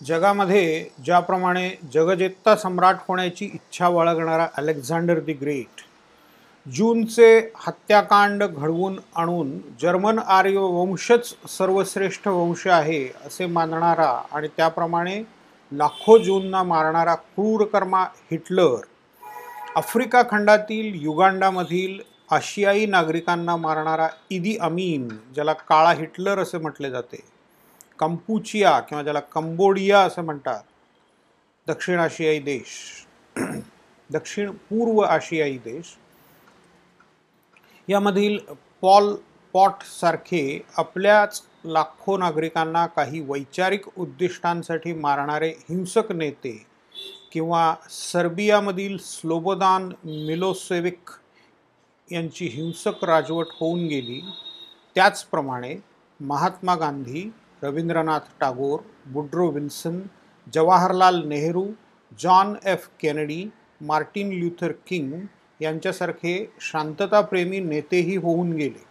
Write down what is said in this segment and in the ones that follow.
जगामध्ये ज्याप्रमाणे जगजेत्ता सम्राट होण्याची इच्छा बाळगणारा अलेक्झांडर दी ग्रेट जूनचे हत्याकांड घडवून आणून जर्मन आर्य वंशच सर्वश्रेष्ठ वंश आहे असे मानणारा आणि त्याप्रमाणे लाखो जूनना मारणारा क्रूरकर्मा हिटलर आफ्रिका खंडातील युगांडामधील आशियाई नागरिकांना मारणारा इदी अमीन ज्याला काळा हिटलर असे म्हटले जाते. कंपुचिया किंवा ज्याला कंबोडिया असं म्हणतात दक्षिण आशियाई देश. दक्षिण पूर्व आशियाई देश. यामधील पॉल पॉट सारखे आपल्याच लाखो नागरिकांना काही वैचारिक उद्दिष्टांसाठी मारणारे हिंसक नेते किंवा सर्बियामधील स्लोबोदान मिलोसेविक यांची हिंसक राजवट होऊन गेली त्याचप्रमाणे Mahatma Gandhi Rabindranath Tagore Woodrow Wilson Jawaharlal Nehru John F Kennedy Martin Luther King यांच्यासारखे शांतताप्रेमी नेतेही होऊन गेले.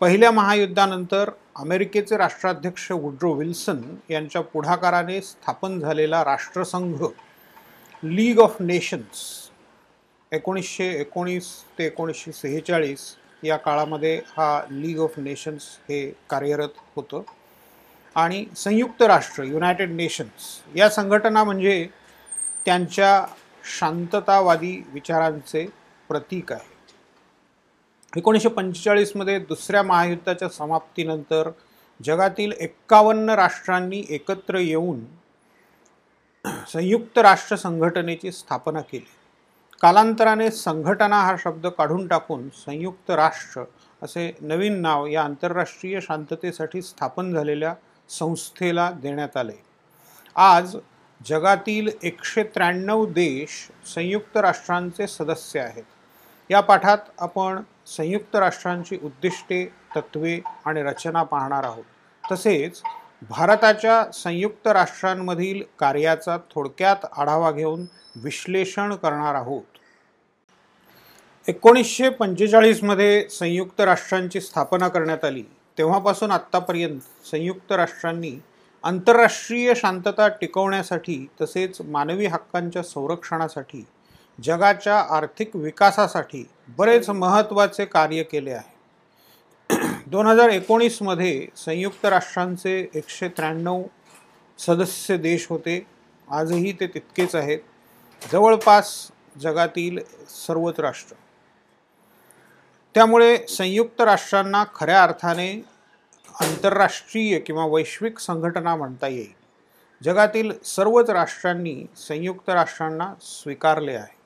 पहिल्या महायुद्धानंतर अमेरिकेचे राष्ट्राध्यक्ष वुड्रो विल्सन यांच्या पुढाकाराने स्थापन झालेला राष्ट्रसंघ लीग ऑफ नेशन्स एकोणीसशे एकोणीस ते एकोणीसशे सेहेचाळीस या काळामध्ये हा लीग ऑफ नेशन्स हे कार्यरत होतं. आणि संयुक्त राष्ट्र युनायटेड नेशन्स या संघटना म्हणजे त्यांच्या शांततावादी विचारांचे प्रतीक आहे. एकोणीसशे पंचेचाळीसमध्ये दुसऱ्या महायुद्धाच्या समाप्तीनंतर जगातील एक्कावन्न राष्ट्रांनी एकत्र येऊन संयुक्त राष्ट्र संघटनेची स्थापना केली. कालांतराने संघटना हा शब्द काढून टाकून संयुक्त राष्ट्र असे नवीन नाव या आंतरराष्ट्रीय शांततेसाठी स्थापन झालेल्या संस्थेला देण्यात आले. आज जगातील एकशे त्र्याण्णव देश संयुक्त राष्ट्रांचे सदस्य आहेत. या पाठात आपण संयुक्त राष्ट्रांची उद्दिष्टे तत्वे आणि रचना पाहणार आहोत. तसेच भारताच्या संयुक्त राष्ट्रांमधील कार्याचा थोडक्यात आढावा घेऊन विश्लेषण करणार आहोत. एकोणीसशे पंचेचाळीसमध्ये संयुक्त राष्ट्रांची स्थापना करण्यात आली. तेव्हापासून आत्तापर्यंत संयुक्त राष्ट्रांनी आंतरराष्ट्रीय शांतता टिकवण्यासाठी तसेच मानवी हक्कांच्या संरक्षणासाठी जगाच्या आर्थिक विकासासाठी बरेच महत्त्वाचे कार्य केले आहे. दोन हजार एकोणीसमध्ये संयुक्त राष्ट्रांचे एकशे त्र्याण्णव सदस्य देश होते. आजही ते तितकेच आहेत. जवळपास जगातील सर्वच राष्ट्र. त्यामुळे संयुक्त राष्ट्रांना खऱ्या अर्थाने आंतरराष्ट्रीय किंवा वैश्विक संघटना म्हणता येईल. जगातील सर्वच राष्ट्रांनी संयुक्त राष्ट्रांना स्वीकारले आहे.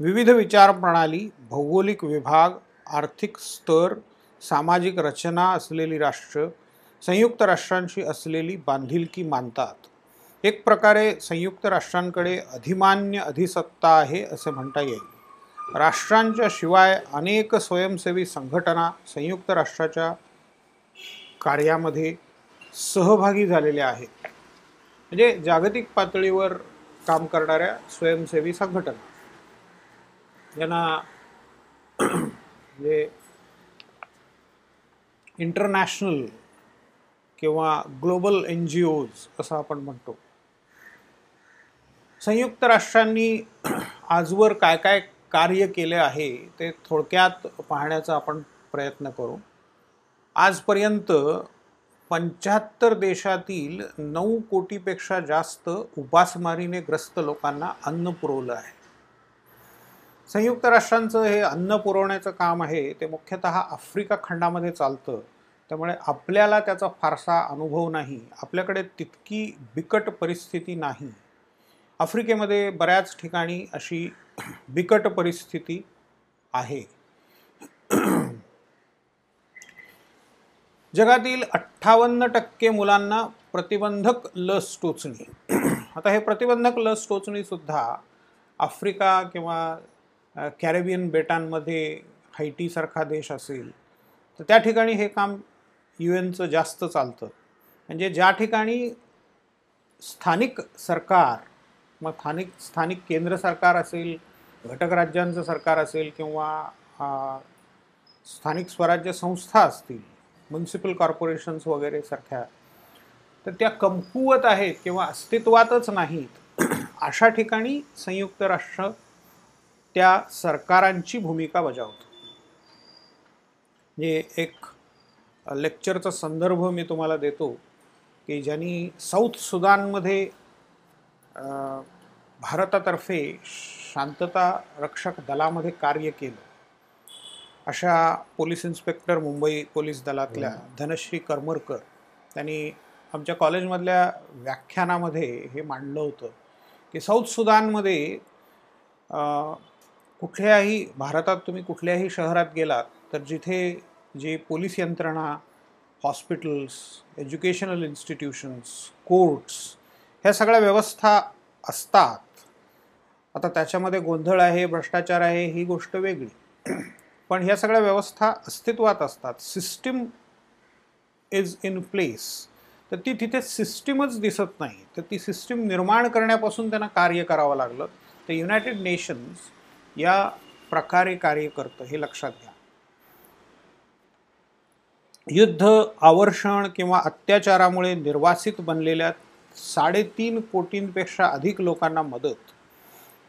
विविध विचारप्रणाली भौगोलिक विभाग आर्थिक स्तर सामाजिक रचना असलेली राष्ट्र संयुक्त राष्ट्रांशी असलेली बांधिलकी मानतात. एक प्रकारे संयुक्त राष्ट्रांकडे अधिमान्य अधिसत्ता आहे असे म्हणता येईल. राष्ट्रांच्या शिवाय अनेक स्वयंसेवी संघटना संयुक्त राष्ट्राच्या कार्यामध्ये सहभागी झालेल्या आहेत. म्हणजे जागतिक पातळीवर काम करणाऱ्या स्वयंसेवी संघटना. ज्यांना म्हणजे इंटरनॅशनल किंवा ग्लोबल एन जी ओज असं आपण म्हणतो. संयुक्त राष्ट्रांनी आजवर काय काय कार्य केले आहे ते थोडक्यात पाहण्याचा आपण प्रयत्न करू. आजपर्यंत पंच्याहत्तर देशातील नऊ कोटीपेक्षा जास्त उपासमारीने ग्रस्त लोकांना अन्न पुरवलं आहे. संयुक्त राष्ट्रांचं हे अन्न पुरवण्याचं काम आहे ते मुख्यतः आफ्रिका खंडामध्ये चालतं. त्यामुळे आपल्याला त्याचा फारसा अनुभव नाही. आपल्याकडे तितकी बिकट परिस्थिती नाही. आफ्रिकेमध्ये बऱ्याच ठिकाणी अशी बिकट परिस्थिती आहे. जगातील अठ्ठावन्न टक्के मुलांना प्रतिबंधक लस टोचणी. आता हे प्रतिबंधक लस टोचणीसुद्धा आफ्रिका किंवा कॅरेबियन बेटांमध्ये हायटीसारखा देश असेल तर त्या ठिकाणी हे काम यू एनचं जास्त चालतं. म्हणजे ज्या ठिकाणी स्थानिक सरकार मग स्थानिक स्थानिक केंद्र सरकार असेल घटक राज्यांचं सरकार असेल किंवा स्थानिक स्वराज्य संस्था असतील म्युन्सिपल कॉर्पोरेशन्स वगैरे सारख्या तर त्या कमकुवत आहेत किंवा अस्तित्वातच नाहीत अशा ठिकाणी संयुक्त राष्ट्र त्या सरकारांची भूमिका बजावतो. म्हणजे एक लेक्चरचा संदर्भ मी तुम्हाला देतो की ज्यांनी साऊथ सुदानमध्ये भारतातर्फे शांतता रक्षक दलामध्ये कार्य केलं. अशा पोलीस इन्स्पेक्टर मुंबई पोलीस दलातल्या धनश्री करमरकर त्यांनी आमच्या कॉलेजमधल्या व्याख्यानामध्ये हे मांडलं होतं की साऊथ सुदानमध्ये कुठल्याही भारतात तुम्ही कुठल्याही शहरात गेलात तर जिथे जे पोलीस यंत्रणा हॉस्पिटल्स एज्युकेशनल इन्स्टिट्यूशन्स कोर्ट्स ह्या सगळ्या व्यवस्था असतात. आता त्याच्यामध्ये गोंधळ आहे भ्रष्टाचार आहे ही गोष्ट वेगळी. पण ह्या सगळ्या व्यवस्था अस्तित्वात असतात. सिस्टीम इज इन प्लेस तर ती तिथे सिस्टीमच दिसत नाही. तर ती सिस्टीम निर्माण करण्यापासून त्यांना कार्य करावं लागलं. तर युनायटेड नेशन्स या प्रकारे कार्य करतं हे लक्षात घ्या. युद्ध आवर्षण किंवा अत्याचारामुळे निर्वासित बनलेल्या साडेतीन कोटींपेक्षा अधिक लोकांना मदत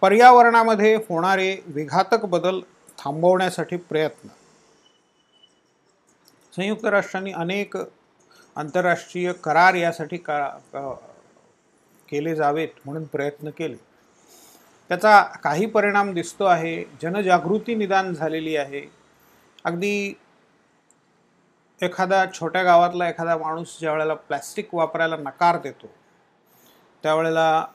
पर्यावरणामध्ये होणारे विघातक बदल थांबवण्यासाठी प्रयत्न. संयुक्त राष्ट्रांनी अनेक आंतरराष्ट्रीय करार यासाठी का केले जावेत म्हणून प्रयत्न केले. त्याचा काही परिणाम दिसतो आहे जनजागृती निदान झालेली आहे. अगदी एखादा छोट्या गावातला एखादा माणूस ज्या वेळेला प्लॅस्टिक वापरायला नकार देतो त्यावेळेला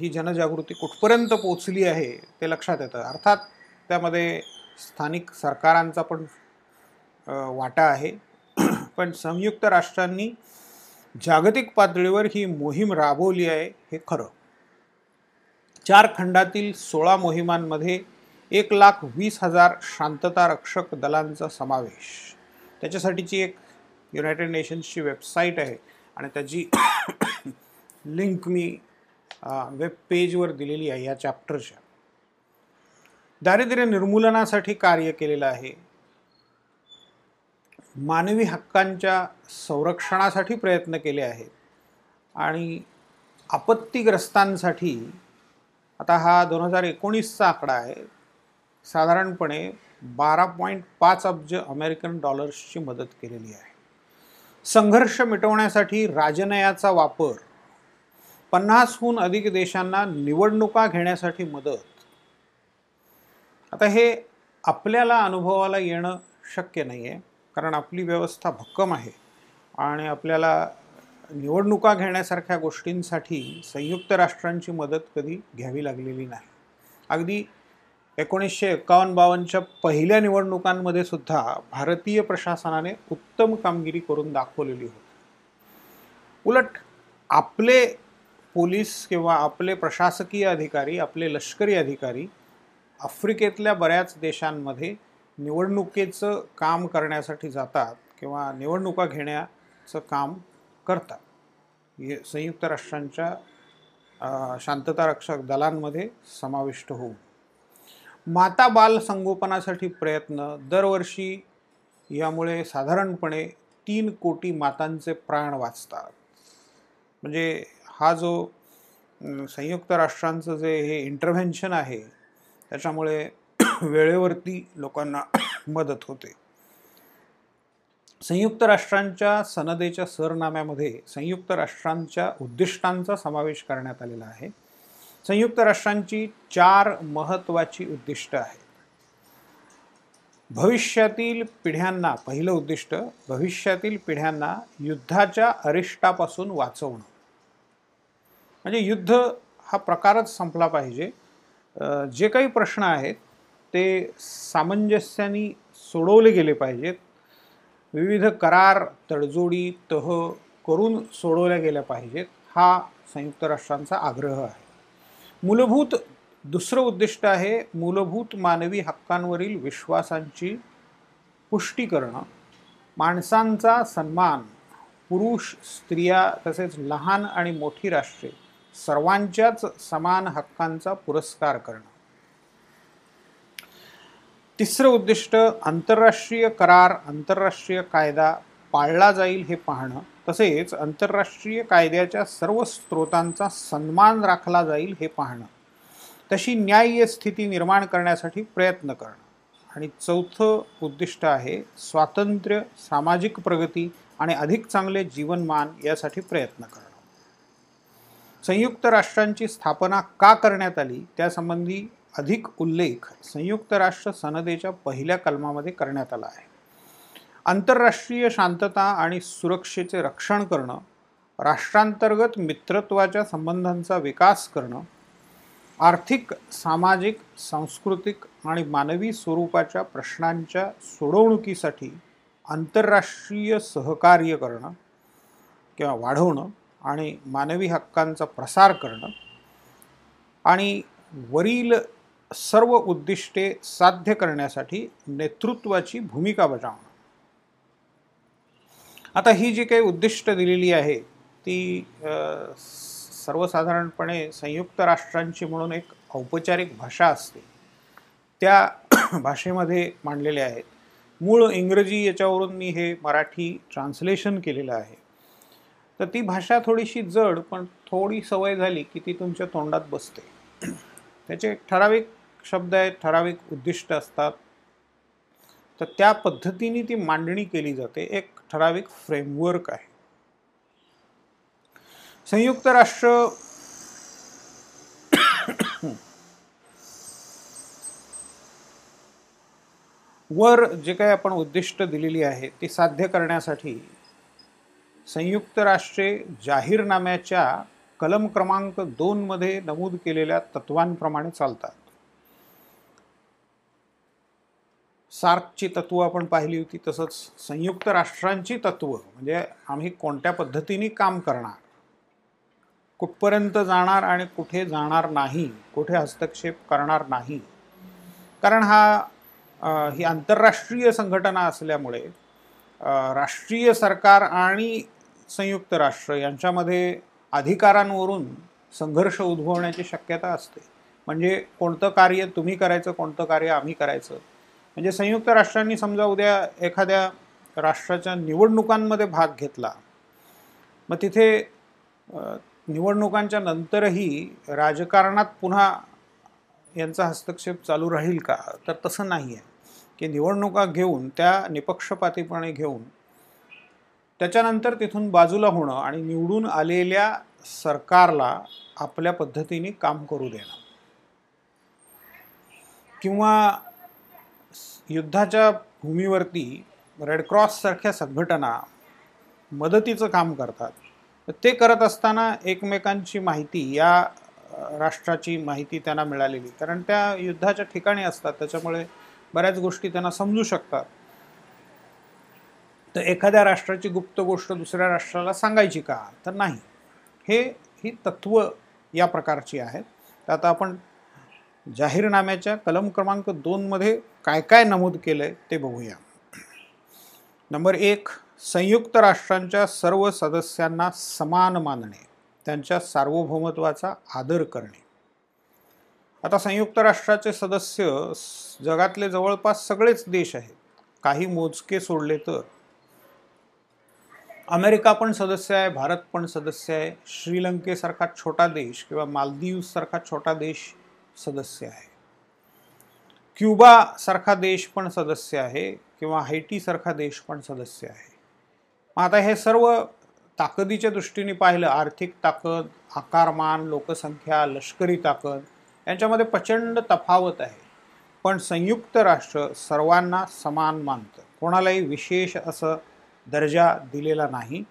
ही जनजागृती कुठपर्यंत पोचली आहे ते लक्षात येतं. अर्थात त्यामध्ये स्थानिक सरकारांचा पण वाटा आहे. पण संयुक्त राष्ट्रांनी जागतिक पातळीवर ही मोहीम राबवली आहे हे खरं. चार खंडातील सोळा मोहिमांमध्ये एक लाख वीस हजार शांतता रक्षक दलांचा समावेश. त्याच्यासाठीची एक युनायटेड नेशन्सची वेबसाईट आहे आणि त्याची लिंक मी वेब पेजवर दिलेली आहे या चॅप्टरच्या. दारिद्र्य निर्मूलनासाठी कार्य केलेलं आहे. मानवी हक्कांच्या संरक्षणासाठी प्रयत्न केले आहेत. आणि आपत्तीग्रस्तांसाठी आता हा दोन हजार एकोणीसचा आकडा आहे. साधारणपणे बारा पॉईंट पाच अब्ज अमेरिकन डॉलर्सची मदत केलेली आहे. संघर्ष मिटवण्यासाठी राजनयाचा वापर पन्नासहून अधिक देशांना निवडणुका घेण्यासाठी मदत. आता हे आपल्याला अनुभवाला येणं शक्य नाही आहे कारण आपली व्यवस्था भक्कम आहे आणि आपल्याला निवडणुका घेण्यासारख्या गोष्टींसाठी संयुक्त राष्ट्रांची मदत कधी घ्यावी लागलेली नाही. अगदी एकोणीसशे एकावन्न बावन्नच्या पहिल्या निवडणुकांमध्ये सुद्धा भारतीय प्रशासनाने उत्तम कामगिरी करून दाखवलेली होती. उलट आपले पोलीस किंवा आपले प्रशासकीय अधिकारी आपले लष्करी अधिकारी आफ्रिकेतल्या बऱ्याच देशांमध्ये निवडणुकीचं काम करण्यासाठी जातात किंवा निवडणुका घेण्याचं काम करतात. संयुक्त राष्ट्रांच्या शांतता रक्षक दलांमध्ये समाविष्ट होऊ माता बाल संगोपनासाठी प्रयत्न दरवर्षी यामुळे साधारणपणे तीन कोटी मातांचे प्राण वाचतात. म्हणजे हा जो संयुक्त राष्ट्रांचं जे हे इंटरव्हेन्शन आहे त्याच्यामुळे वेळेवरती लोकांना मदत होते. संयुक्त राष्ट्रांच्या सनदेच्या सरनाम्यामध्ये संयुक्त राष्ट्रांच्या उद्दिष्टांचा समावेश करण्यात आलेला आहे. संयुक्त राष्ट्रांची चार महत्त्वाची उद्दिष्ट आहेत. भविष्यातील पिढ्यांना पहिलं उद्दिष्ट भविष्यातील पिढ्यांना युद्धाच्या अरिष्टापासून वाचवणं. म्हणजे युद्ध हा प्रकारच संपला पाहिजे. जे काही प्रश्न आहेत ते सामंजस्याने सोडवले गेले पाहिजेत. विविध करार तडजोडी तह करून सोडवल्या गेल्या पाहिजेत हा संयुक्त राष्ट्रांचा आग्रह आहे. मूलभूत दुसरं उद्दिष्ट आहे मूलभूत मानवी हक्कांवरील विश्वासांची पुष्टी करणं. माणसांचा सन्मान पुरुष स्त्रिया तसेच लहान आणि मोठी राष्ट्रे सर्वांच्याच समान हक्कांचा पुरस्कार करणं. तिसरं उद्दिष्ट आंतरराष्ट्रीय करार आंतरराष्ट्रीय कायदा पाळला जाईल हे पाहणं. तसेच आंतरराष्ट्रीय कायद्याच्या सर्व स्रोतांचा सन्मान राखला जाईल हे पाहणं. तशी न्याय्य स्थिती निर्माण करण्यासाठी प्रयत्न करणं. आणि चौथं उद्दिष्ट आहे स्वातंत्र्य सामाजिक प्रगती आणि अधिक चांगले जीवनमान यासाठी प्रयत्न करणं. संयुक्त राष्ट्रांची स्थापना का करण्यात आली त्यासंबंधी अधिक उल्लेख संयुक्त राष्ट्र सनदेच्या पहिल्या कलमामध्ये करण्यात आला आहे. आंतरराष्ट्रीय शांतता आणि सुरक्षेचे रक्षण करणं राष्ट्रांतर्गत मित्रत्वाच्या संबंधांचा विकास करणं आर्थिक सामाजिक सांस्कृतिक आणि मानवी स्वरूपाच्या प्रश्नांच्या सोडवणुकीसाठी आंतरराष्ट्रीय सहकार्य करणं किंवा वाढवणं आणि मानवी हक्कांचा प्रसार करणं आणि वरील सर्व उद्दिष्टे साध्य करण्यासाठी नेतृत्वाची भूमिका बजावणं. आता ही जी काही उद्दिष्ट दिलेली आहे ती सर्वसाधारणपणे संयुक्त राष्ट्रांची म्हणून एक औपचारिक भाषा असते. त्या भाषेमध्ये मांडलेल्या आहेत. मूळ इंग्रजी याच्यावरून मी हे मराठी ट्रान्सलेशन केलेलं आहे. तर ती भाषा थोडीशी जड पण थोडी सवय झाली की ती तुमच्या तोंडात बसते. त्याचे ठराविक शब्द आहेत ठराविक उद्दिष्ट असतात. तर त्या पद्धतीने ती मांडणी केली जाते. एक ठराविक फ्रेमवर्क आहे. संयुक्त राष्ट्र वर जे काही आपण उद्दिष्ट दिलेली आहे ती साध्य करण्यासाठी संयुक्त राष्ट्रे जाहीरनाम्याच्या कलम क्रमांक दोनमध्ये नमूद केलेल्या तत्वांप्रमाणे चालतात. सार्कची तत्व आपण पाहिली होती तसंच संयुक्त राष्ट्रांची तत्व म्हणजे आम्ही कोणत्या पद्धतीने काम करणार कुठपर्यंत जाणार आणि कुठे जाणार नाही कुठे हस्तक्षेप करणार नाही. कारण हा ही आंतरराष्ट्रीय संघटना असल्यामुळे राष्ट्रीय सरकार आणि संयुक्त राष्ट्र यांच्यामध्ये अधिकारांवरून संघर्ष उद्भवण्याची शक्यता असते. म्हणजे कोणतं कार्य तुम्ही करायचं कोणतं कार्य आम्ही करायचं. म्हणजे संयुक्त राष्ट्रांनी समजा उद्या एखाद्या राष्ट्राच्या निवडणुकांमध्ये भाग घेतला मग तिथे निवडणुकांच्या नंतरही राजकारणात पुन्हा यांचा हस्तक्षेप चालू राहील का? तर तसं नाही आहे की निवडणुका घेऊन त्या निपक्षपातीपणे घेऊन त्याच्यानंतर तिथून बाजूला होणं आणि निवडून आलेल्या सरकारला आपल्या पद्धतीने काम करू देणं. किंवा युद्धाच्या भूमीवरती रेडक्रॉससारख्या संघटना मदतीचं काम करतात. ते करत असताना एकमेकांची माहिती या राष्ट्राची माहिती त्यांना मिळालेली. कारण त्या युद्धाच्या ठिकाणी असतात त्याच्यामुळे बऱ्याच गोष्टी त्यांना समजू शकतात. तर एखाद्या राष्ट्राची गुप्त गोष्ट दुसऱ्या राष्ट्राला सांगायची का? तर नाही. हे ही तत्व या प्रकारची आहेत. तर आता आपण जाहीरनाम्याच्या कलम क्रमांक दोनमध्ये काय काय नमूद केलं आहे ते बघूया. नंबर एक संयुक्त राष्ट्रांच्या सर्व सदस्यांना समान मानणे त्यांच्या सार्वभौमत्वाचा आदर करणे. आता संयुक्त राष्ट्राचे सदस्य जगातले जवळपास सगळेच देश आहेत. काही मोजके सोडले तर अमेरिका पण सदस्य आहे भारत पण सदस्य आहे श्रीलंकेसारखा छोटा देश किंवा मालदीवसारखा छोटा देश सदस्य आहे. क्युबासारखा देश पण सदस्य आहे किंवा हायटीसारखा देश पण सदस्य आहे. मग आता हे सर्व ताकदीच्या दृष्टीने पाहिलं आर्थिक ताकद आकारमान लोकसंख्या लष्करी ताकद यांच्यामध्ये प्रचंड तफावत आहे. पण संयुक्त राष्ट्र सर्वांना समान मानतं. कोणालाही विशेष असं दर्जा दिलेला नाही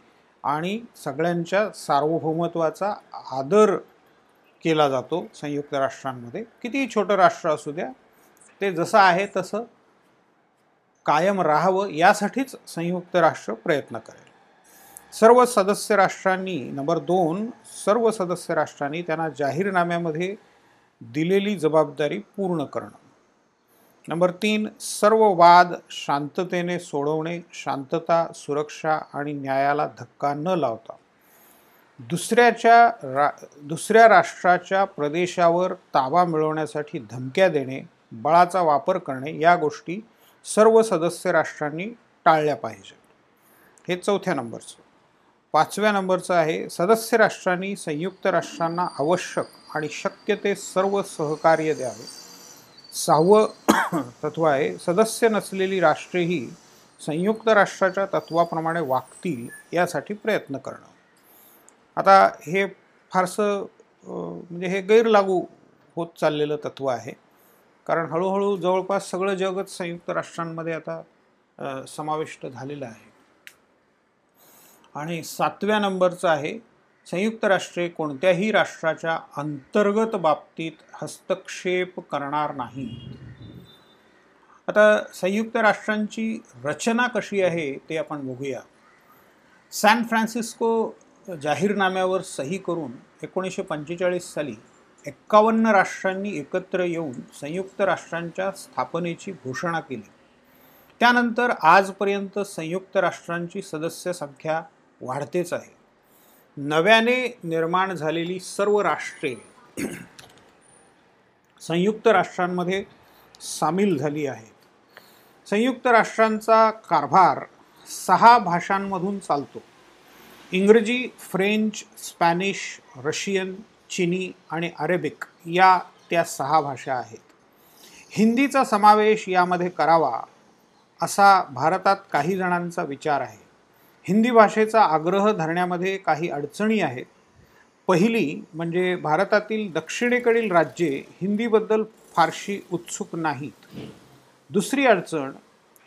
आणि सगळ्यांच्या सार्वभौमत्वाचा आदर केला जातो संयुक्त राष्ट्रांमध्ये. कितीही छोटं राष्ट्र असू द्या ते जसं आहे तसं कायम राहावं यासाठीच संयुक्त राष्ट्र प्रयत्न करेल. सर्व सदस्य राष्ट्रांनी नंबर दोन सर्व सदस्य राष्ट्रांनी त्यांना जाहीरनाम्यामध्ये दिलेली जबाबदारी पूर्ण करणं. नंबर तीन सर्व वाद शांततेने सोडवणे शांतता सुरक्षा आणि न्यायाला धक्का न लावता. दुसऱ्याच्या रा दुसऱ्या राष्ट्राच्या प्रदेशावर ताबा मिळवण्यासाठी धमक्या देणे बळाचा वापर करणे या गोष्टी सर्व सदस्य राष्ट्रांनी टाळल्या पाहिजेत. हे चौथ्या नंबरचं. पाचव्या नंबरचं आहे सदस्य राष्ट्रांनी संयुक्त राष्ट्रांना आवश्यक आणि शक्य ते सर्व सहकार्य द्यावे. सहावं तत्व आहे. सदस्य नसलेली राष्ट्रेही संयुक्त राष्ट्राच्या तत्वाप्रमाणे वागतील यासाठी प्रयत्न करणं. आता हे फारसं म्हणजे हे गैरलागू होत चाललेलं तत्व आहे. कारण हळूहळू जवळपास सगळं जगच संयुक्त राष्ट्रांमध्ये आता समाविष्ट झालेलं आहे. आणि सातव्या नंबरचं आहे संयुक्त राष्ट्रे कोणत्याही राष्ट्राच्या अंतर्गत बाबतीत हस्तक्षेप करणार नाही. आता संयुक्त राष्ट्रांची रचना कशी आहे ते आपण बघूया. सॅन फ्रान्सिस्को जाहीरनाम्यावर सही करून एकोणीसशे पंचेचाळीस साली एक्कावन्न राष्ट्रांनी एकत्र येऊन संयुक्त राष्ट्रांच्या स्थापनेची घोषणा केली. त्यानंतर आजपर्यंत संयुक्त राष्ट्रांची सदस्य संख्या वाढतेच आहे. नव्याने निर्माण झालेली सर्व राष्ट्रे संयुक्त राष्ट्रांमध्ये सामील झाली आहेत. संयुक्त राष्ट्रांचा कारभार सहा भाषांमधून चालतो. इंग्रजी फ्रेंच स्पॅनिश रशियन चिनी आणि अरेबिक या त्या सहा भाषा आहेत. हिंदीचा समावेश यामध्ये करावा असा भारतात काही जणांचा विचार आहे. हिंदी भाषेचा आग्रह धरण्यामध्ये काही अडचणी आहेत. पहिली म्हणजे भारतातील दक्षिणेकडील राज्ये हिंदीबद्दल फारशी उत्सुक नाहीत. दुसरी अडचण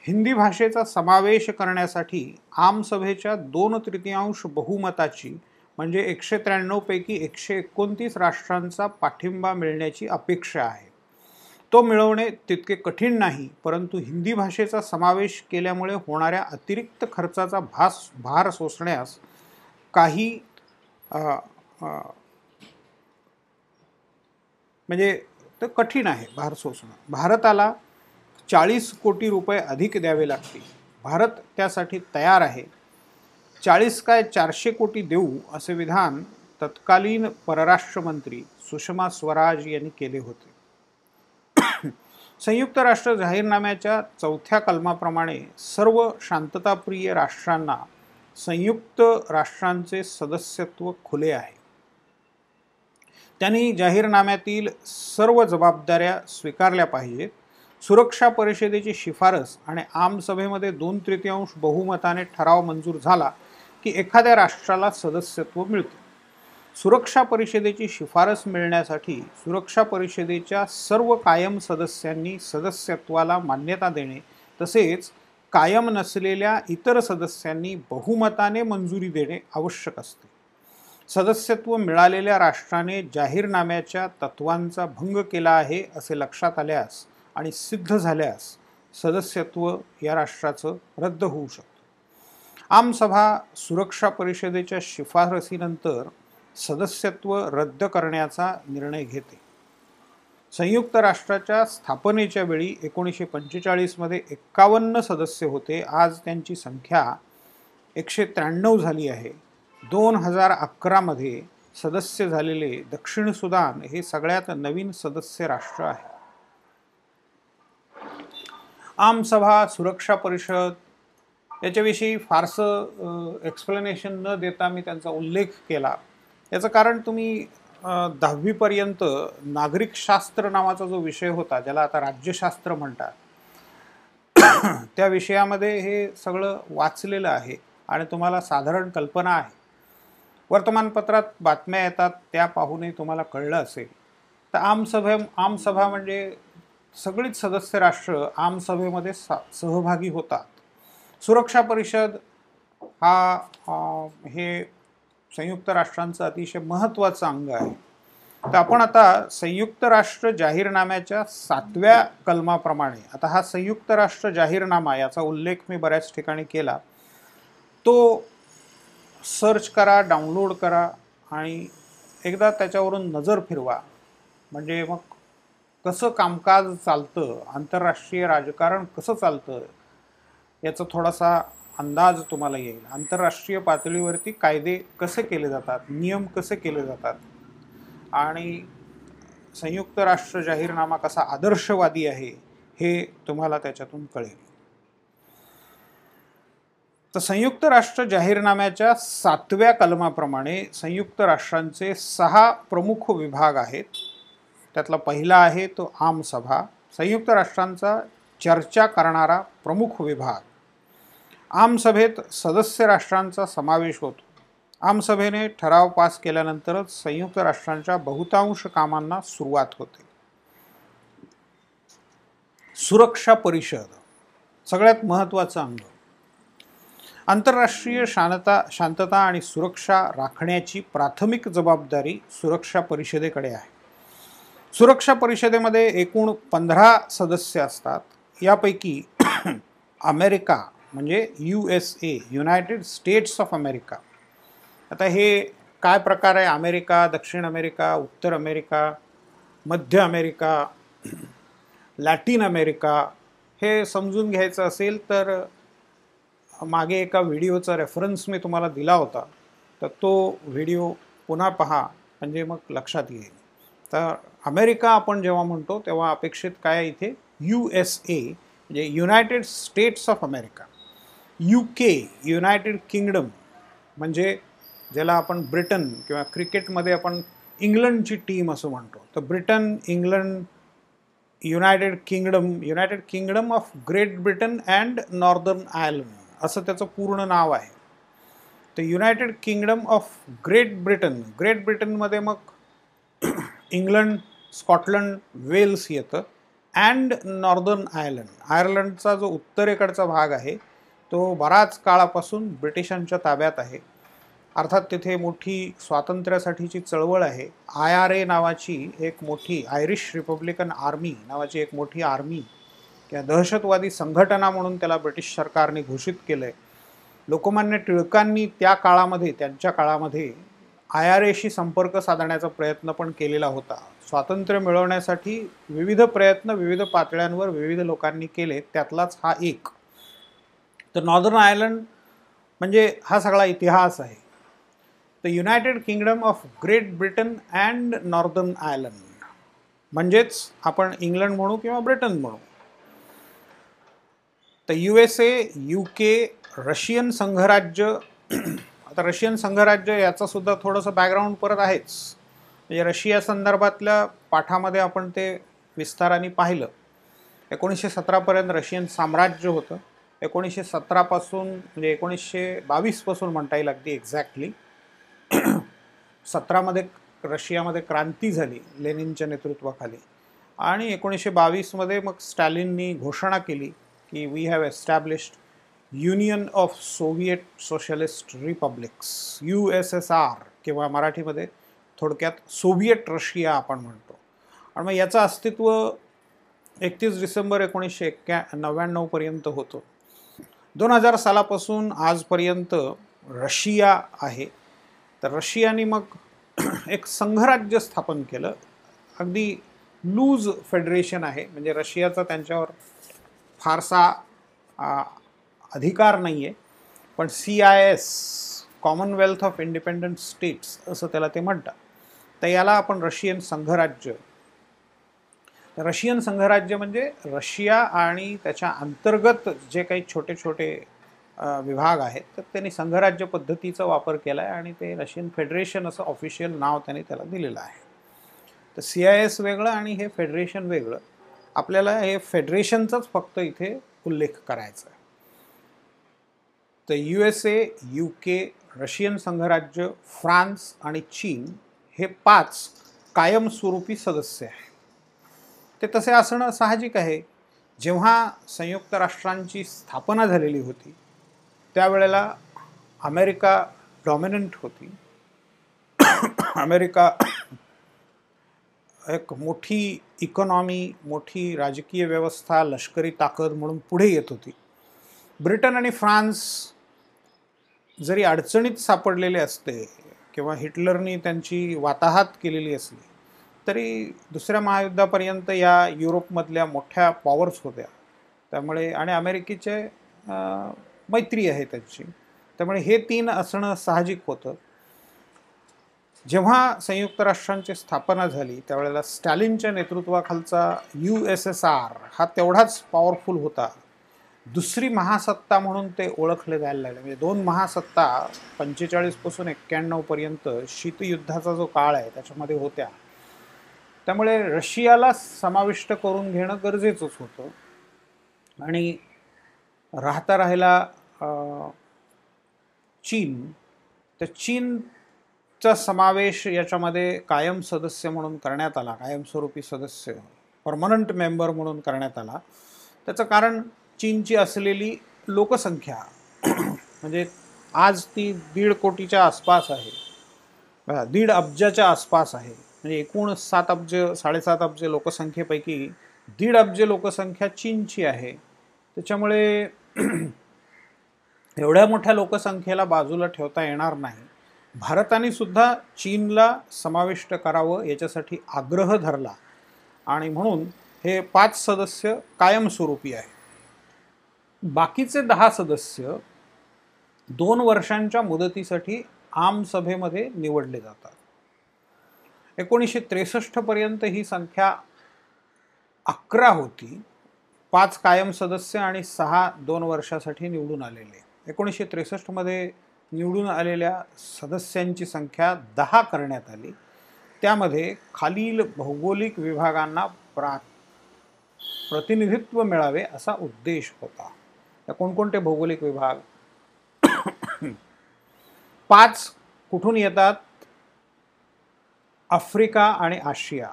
हिंदी भाषेचा समावेश करण्यासाठी आमसभेच्या दोन तृतीयांश बहुमताची म्हणजे एकशे त्र्याण्णवपैकी एकशे एकोणतीस राष्ट्रांचा पाठिंबा मिळण्याची अपेक्षा आहे. तो मिळवणे तितके कठीण नाही परंतु हिंदी भाषेचा समावेश केल्यामुळे होणाऱ्या अतिरिक्त खर्चाचा भास भार सोसण्यास काही म्हणजे ते कठीण आहे भार सोसणं. भारताला चाळीस कोटी रुपये अधिक द्यावे लागतील. भारत त्यासाठी तयार आहे. चाळीस काय चारशे कोटी देऊ असे विधान तत्कालीन परराष्ट्रमंत्री सुषमा स्वराज यांनी केले होते. संयुक्त राष्ट्र जाहीरनाम्याच्या चौथ्या कलमाप्रमाणे सर्व शांतताप्रिय राष्ट्रांना संयुक्त राष्ट्रांचे सदस्यत्व खुले आहे. त्यांनी जाहीरनाम्यातील सर्व जबाबदाऱ्या स्वीकारल्या पाहिजेत. सुरक्षा परिषदेची शिफारस आणि आमसभेमध्ये दोन तृतीयांश बहुमताने ठराव मंजूर झाला की एखाद्या राष्ट्राला सदस्यत्व मिळते. सुरक्षा परिषदेची शिफारस मिळण्यासाठी सुरक्षा परिषदेच्या सर्व कायम सदस्यांनी सदस्यत्वाला मान्यता देणे तसेच कायम नसलेल्या इतर सदस्यांनी बहुमताने मंजुरी देणे आवश्यक असते. सदस्यत्व मिळालेल्या राष्ट्राने जाहीरनाम्याच्या तत्वांचा भंग केला आहे असे लक्षात आल्यास आणि सिद्ध झाल्यास सदस्यत्व या राष्ट्राचं रद्द होऊ शकतं. आमसभा सुरक्षा परिषदेच्या शिफारसीनंतर सदस्यत्व रद्द करण्याचा निर्णय घेते. संयुक्त राष्ट्राच्या स्थापनेच्या वेळी एकोणीसशे पंचेचाळीसमध्ये एक्कावन्न सदस्य होते. आज त्यांची संख्या एकशे त्र्याण्णव झाली आहे. दोन हजार अकरामध्ये सदस्य झालेले दक्षिण सुदान हे सगळ्यात नवीन सदस्य राष्ट्र आहे. आमसभा सुरक्षा परिषद याच्याविषयी फारसं एक्सप्लेनेशन न देता मी त्यांचा उल्लेख केला. याचं कारण तुम्ही दहावीपर्यंत नागरिकशास्त्र नावाचा जो विषय होता ज्याला आता राज्यशास्त्र म्हणतात त्या विषयामध्ये हे सगळं वाचलेलं आहे आणि तुम्हाला साधारण कल्पना आहे. वर्तमानपत्रात बातम्या येतात त्या पाहूनही तुम्हाला कळलं असेल. तर आमसभे आमसभा म्हणजे सगळीच सदस्य राष्ट्र आमसभेमध्ये सा सहभागी होतात. सुरक्षा परिषद हा हे संयुक्त राष्ट्रांचं अतिशय महत्त्वाचं अंग आहे. तर आपण आता संयुक्त राष्ट्र जाहीरनाम्याच्या सातव्या कलमाप्रमाणे आता हा संयुक्त राष्ट्र जाहीरनामा याचा उल्लेख मी बऱ्याच ठिकाणी केला. तो सर्च करा डाउनलोड करा आणि एकदा त्याच्यावरून नजर फिरवा. म्हणजे मग कसं कामकाज चालतं आंतरराष्ट्रीय राजकारण कसं चालतं याचा थोडासा अंदाज तुम्हाला येईल. आंतरराष्ट्रीय पातळीवरती कायदे कसे केले जातात नियम कसे केले जातात? आणि संयुक्त राष्ट्र जाहीरनामा कसा आदर्शवादी आहे हे तुम्हाला त्याच्यातून कळेल. तर संयुक्त राष्ट्र जाहीरनाम्याच्या सातव्या कलमाप्रमाणे संयुक्त राष्ट्रांचे सहा प्रमुख विभाग आहेत. त्यातला पहिला आहे तो आमसभा संयुक्त राष्ट्रांचा चर्चा करणारा प्रमुख विभाग. आमसभेत सदस्य राष्ट्रांचा समावेश होतो. आमसभेने ठराव पास केल्यानंतरच संयुक्त राष्ट्रांच्या बहुतांश कामांना सुरुवात होते. सुरक्षा परिषद सगळ्यात महत्त्वाचं अंग. आंतरराष्ट्रीय शांतता शांतता आणि सुरक्षा राखण्याची प्राथमिक जबाबदारी सुरक्षा परिषदेकडे आहे. सुरक्षा परिषदेमध्ये एकूण पंधरा सदस्य असतात. यापैकी अमेरिका म्हणजे U S A United States of America आता हे काय प्रकार आहे? अमेरिका दक्षिण अमेरिका उत्तर अमेरिका मध्य अमेरिका लॅटिन अमेरिका हे समजून घ्यायचं असेल तर मागे एका व्हिडिओचा रेफरन्स मी तुम्हाला दिला होता. तर तो व्हिडिओ पुन्हा पहा म्हणजे मग लक्षात येईल. तर अमेरिका आपण जेव्हा म्हणतो तेव्हा अपेक्षित काय इथे? यू एस ए म्हणजे United States of America U K United Kingdom म्हणजे ज्याला आपण ब्रिटन किंवा क्रिकेटमध्ये आपण इंग्लंडची टीम असं म्हणतो. तर Britain England United Kingdom United Kingdom of Great Britain and Northern Ireland असं त्याचं पूर्ण नाव आहे. तर United Kingdom of Great Britain Great ब्रिटनमध्ये मग इंग्लंड स्कॉटलंड वेल्स येतं अँड नॉर्दर्न आयर्लंड आयर्लंडचा जो उत्तरेकडचा भाग आहे तो बराच काळापासून ब्रिटिशांच्या ताब्यात आहे. अर्थात तिथे मोठी स्वातंत्र्यासाठीची चळवळ आहे. आय आर ए नावाची एक मोठी आयरिश रिपब्लिकन आर्मी नावाची एक मोठी आर्मी किंवा दहशतवादी संघटना म्हणून त्याला ब्रिटिश सरकारने घोषित केलं आहे लोकमान्य टिळकांनी त्या काळामध्ये त्यांच्या काळामध्ये आय आर एशी संपर्क साधण्याचा प्रयत्न पण केलेला होता. स्वातंत्र्य मिळवण्यासाठी विविध प्रयत्न विविध पातळ्यांवर विविध लोकांनी केले त्यातलाच हा एक. तर नॉर्दर्न आयर्लंड म्हणजे हा सगळा इतिहास आहे. The United Kingdom of Great Britain and Northern Ireland म्हणजेच आपण इंग्लंड म्हणू किंवा ब्रिटन म्हणू. तर U S A U K Russian संघराज्य आता रशियन संघराज्य याचासुद्धा थोडंसं बॅकग्राऊंड परत आहेच. म्हणजे रशिया संदर्भातल्या पाठामध्ये आपण ते विस्ताराने पाहिलं. एकोणीसशे सतरापर्यंत रशियन साम्राज्य होतं. एकोणीसशे सतरापासून म्हणजे एकोणीसशे बावीसपासून म्हणता येईल अगदी एक्झॅक्टली सतरामध्ये रशियामध्ये क्रांती झाली लेनिनच्या नेतृत्वाखाली. आणि एकोणीसशे बावीसमध्ये मग स्टॅलिननी घोषणा केली की we have established Union of Soviet Socialist Republics U S S R किंवा मराठीमध्ये थोडक्यात सोव्हिएट रशिया आपण म्हणतो. आणि मग याचं अस्तित्व एकतीस डिसेंबर एकोणीसशे एक्क्या नव्याण्णवपर्यंत होतं. दोन हजार सालापासून आजपर्यंत रशिया आहे. तर रशियाने मग एक संघराज्य स्थापन केलं. अगदी लूज फेडरेशन आहे. म्हणजे रशियाचा त्यांच्यावर फारसा अधिकार नाही आहे पण C I S Commonwealth of Independent States असं त्याला ते म्हणतात. तर याला आपण रशियन संघराज्य रशियन संघराज्य म्हणजे रशिया आणि त्याच्या अंतर्गत जे काही छोटे छोटे विभाग आहेत तर त्यांनी संघराज्य पद्धतीचा वापर केला आहे आणि ते रशियन फेडरेशन असं ऑफिशियल नाव त्यांनी त्याला दिलेलं आहे. तर सी आय एस वेगळं आणि हे फेडरेशन वेगळं. आपल्याला हे फेडरेशनचाच फक्त इथे उल्लेख करायचा आहे. तर U S A U K Russian संघराज्य फ्रान्स आणि चीन हे पाच कायमस्वरूपी सदस्य आहे ते तसे असणं साहजिक आहे. जेव्हा संयुक्त राष्ट्रांची स्थापना झालेली होती त्यावेळेला अमेरिका डॉमिनंट होती. अमेरिका एक मोठी इकॉनॉमी मोठी राजकीय व्यवस्था लष्करी ताकद म्हणून पुढे येत होती. ब्रिटन आणि फ्रान्स जरी अडचणीत सापडलेले असते किंवा हिटलरनी त्यांची वाताहात केलेली असली तरी दुसऱ्या महायुद्धापर्यंत या युरोपमधल्या मोठ्या पॉवर्स होत्या. त्यामुळे आणि अमेरिकेचे मैत्री आहे त्यांची. त्यामुळे हे तीन असणं साहजिक होतं. जेव्हा संयुक्त राष्ट्रांची स्थापना झाली त्यावेळेला स्टॅलिनच्या नेतृत्वाखालचा यू एस एस आर हा तेवढाच पॉवरफुल होता. दुसरी महासत्ता म्हणून ते ओळखले जायला लागले. म्हणजे दोन महासत्ता पंचेचाळीसपासून एक्क्याण्णवपर्यंत शीतयुद्धाचा जो काळ आहे त्याच्यामध्ये होत्या. त्यामुळे रशियाला समाविष्ट करून घेणं गरजेचंच होतं. आणि राहता राहिला चीन तर चीनचा समावेश याच्यामध्ये कायम सदस्य म्हणून करण्यात आला कायमस्वरूपी सदस्य परमनंट मेंबर म्हणून करण्यात आला. त्याचं कारण चीनची असलेली लोकसंख्या म्हणजे आज ती दीड कोटीच्या आसपास आहे. दीड अब्जाच्या आसपास आहे. म्हणजे एकूण सात अब्ज साडेसात अब्ज लोकसंख्येपैकी दीड अब्ज लोकसंख्या चीनची आहे. त्याच्यामुळे एवढ्या मोठ्या लोकसंख्येला बाजूला ठेवता येणार नाही. भारताने सुद्धा चीनला समाविष्ट करावं याच्यासाठी आग्रह धरला. आणि म्हणून हे पाच सदस्य कायमस्वरूपी आहे बाकीचे दहा सदस्य दोन वर्षांच्या मुदतीसाठी आमसभेमध्ये निवडले जातात. एकोणीसशे त्रेसष्टपर्यंत ही संख्या अकरा होती. पाच कायम सदस्य आणि सहा दोन वर्षासाठी निवडून आलेले. एकोणीसशे त्रेसष्टमध्ये निवडून आलेल्या सदस्यांची संख्या दहा करण्यात आली. त्यामध्ये खालील भौगोलिक विभागांना प्रा प्रतिनिधित्व मिळावे असा उद्देश होता. त्या कोणकोणते भौगोलिक विभाग? पाच कुठून येतात? आफ्रिका आणि आशिया.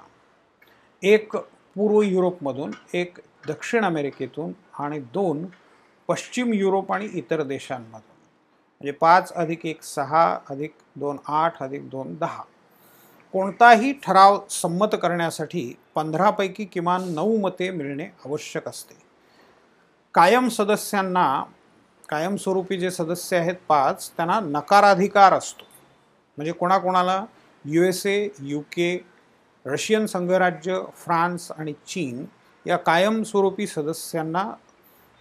एक पूर्व युरोपमधून एक दक्षिण अमेरिकेतून आणि दोन पश्चिम युरोप आणि इतर देशांमधून. म्हणजे पाच अधिक एक सहा अधिक दोन आठ अधिक दोन दहा. कोणताही ठराव संमत करण्यासाठी पंधरापैकी किमान नऊ मते मिळणे आवश्यक असते. कायम सदस्यांना कायमस्वरूपी जे सदस्य आहेत पाच त्यांना नकाराधिकार असतो. म्हणजे कोणाकोणाला U S A U K Russian संघराज्य फ्रान्स आणि चीन या कायमस्वरूपी सदस्यांना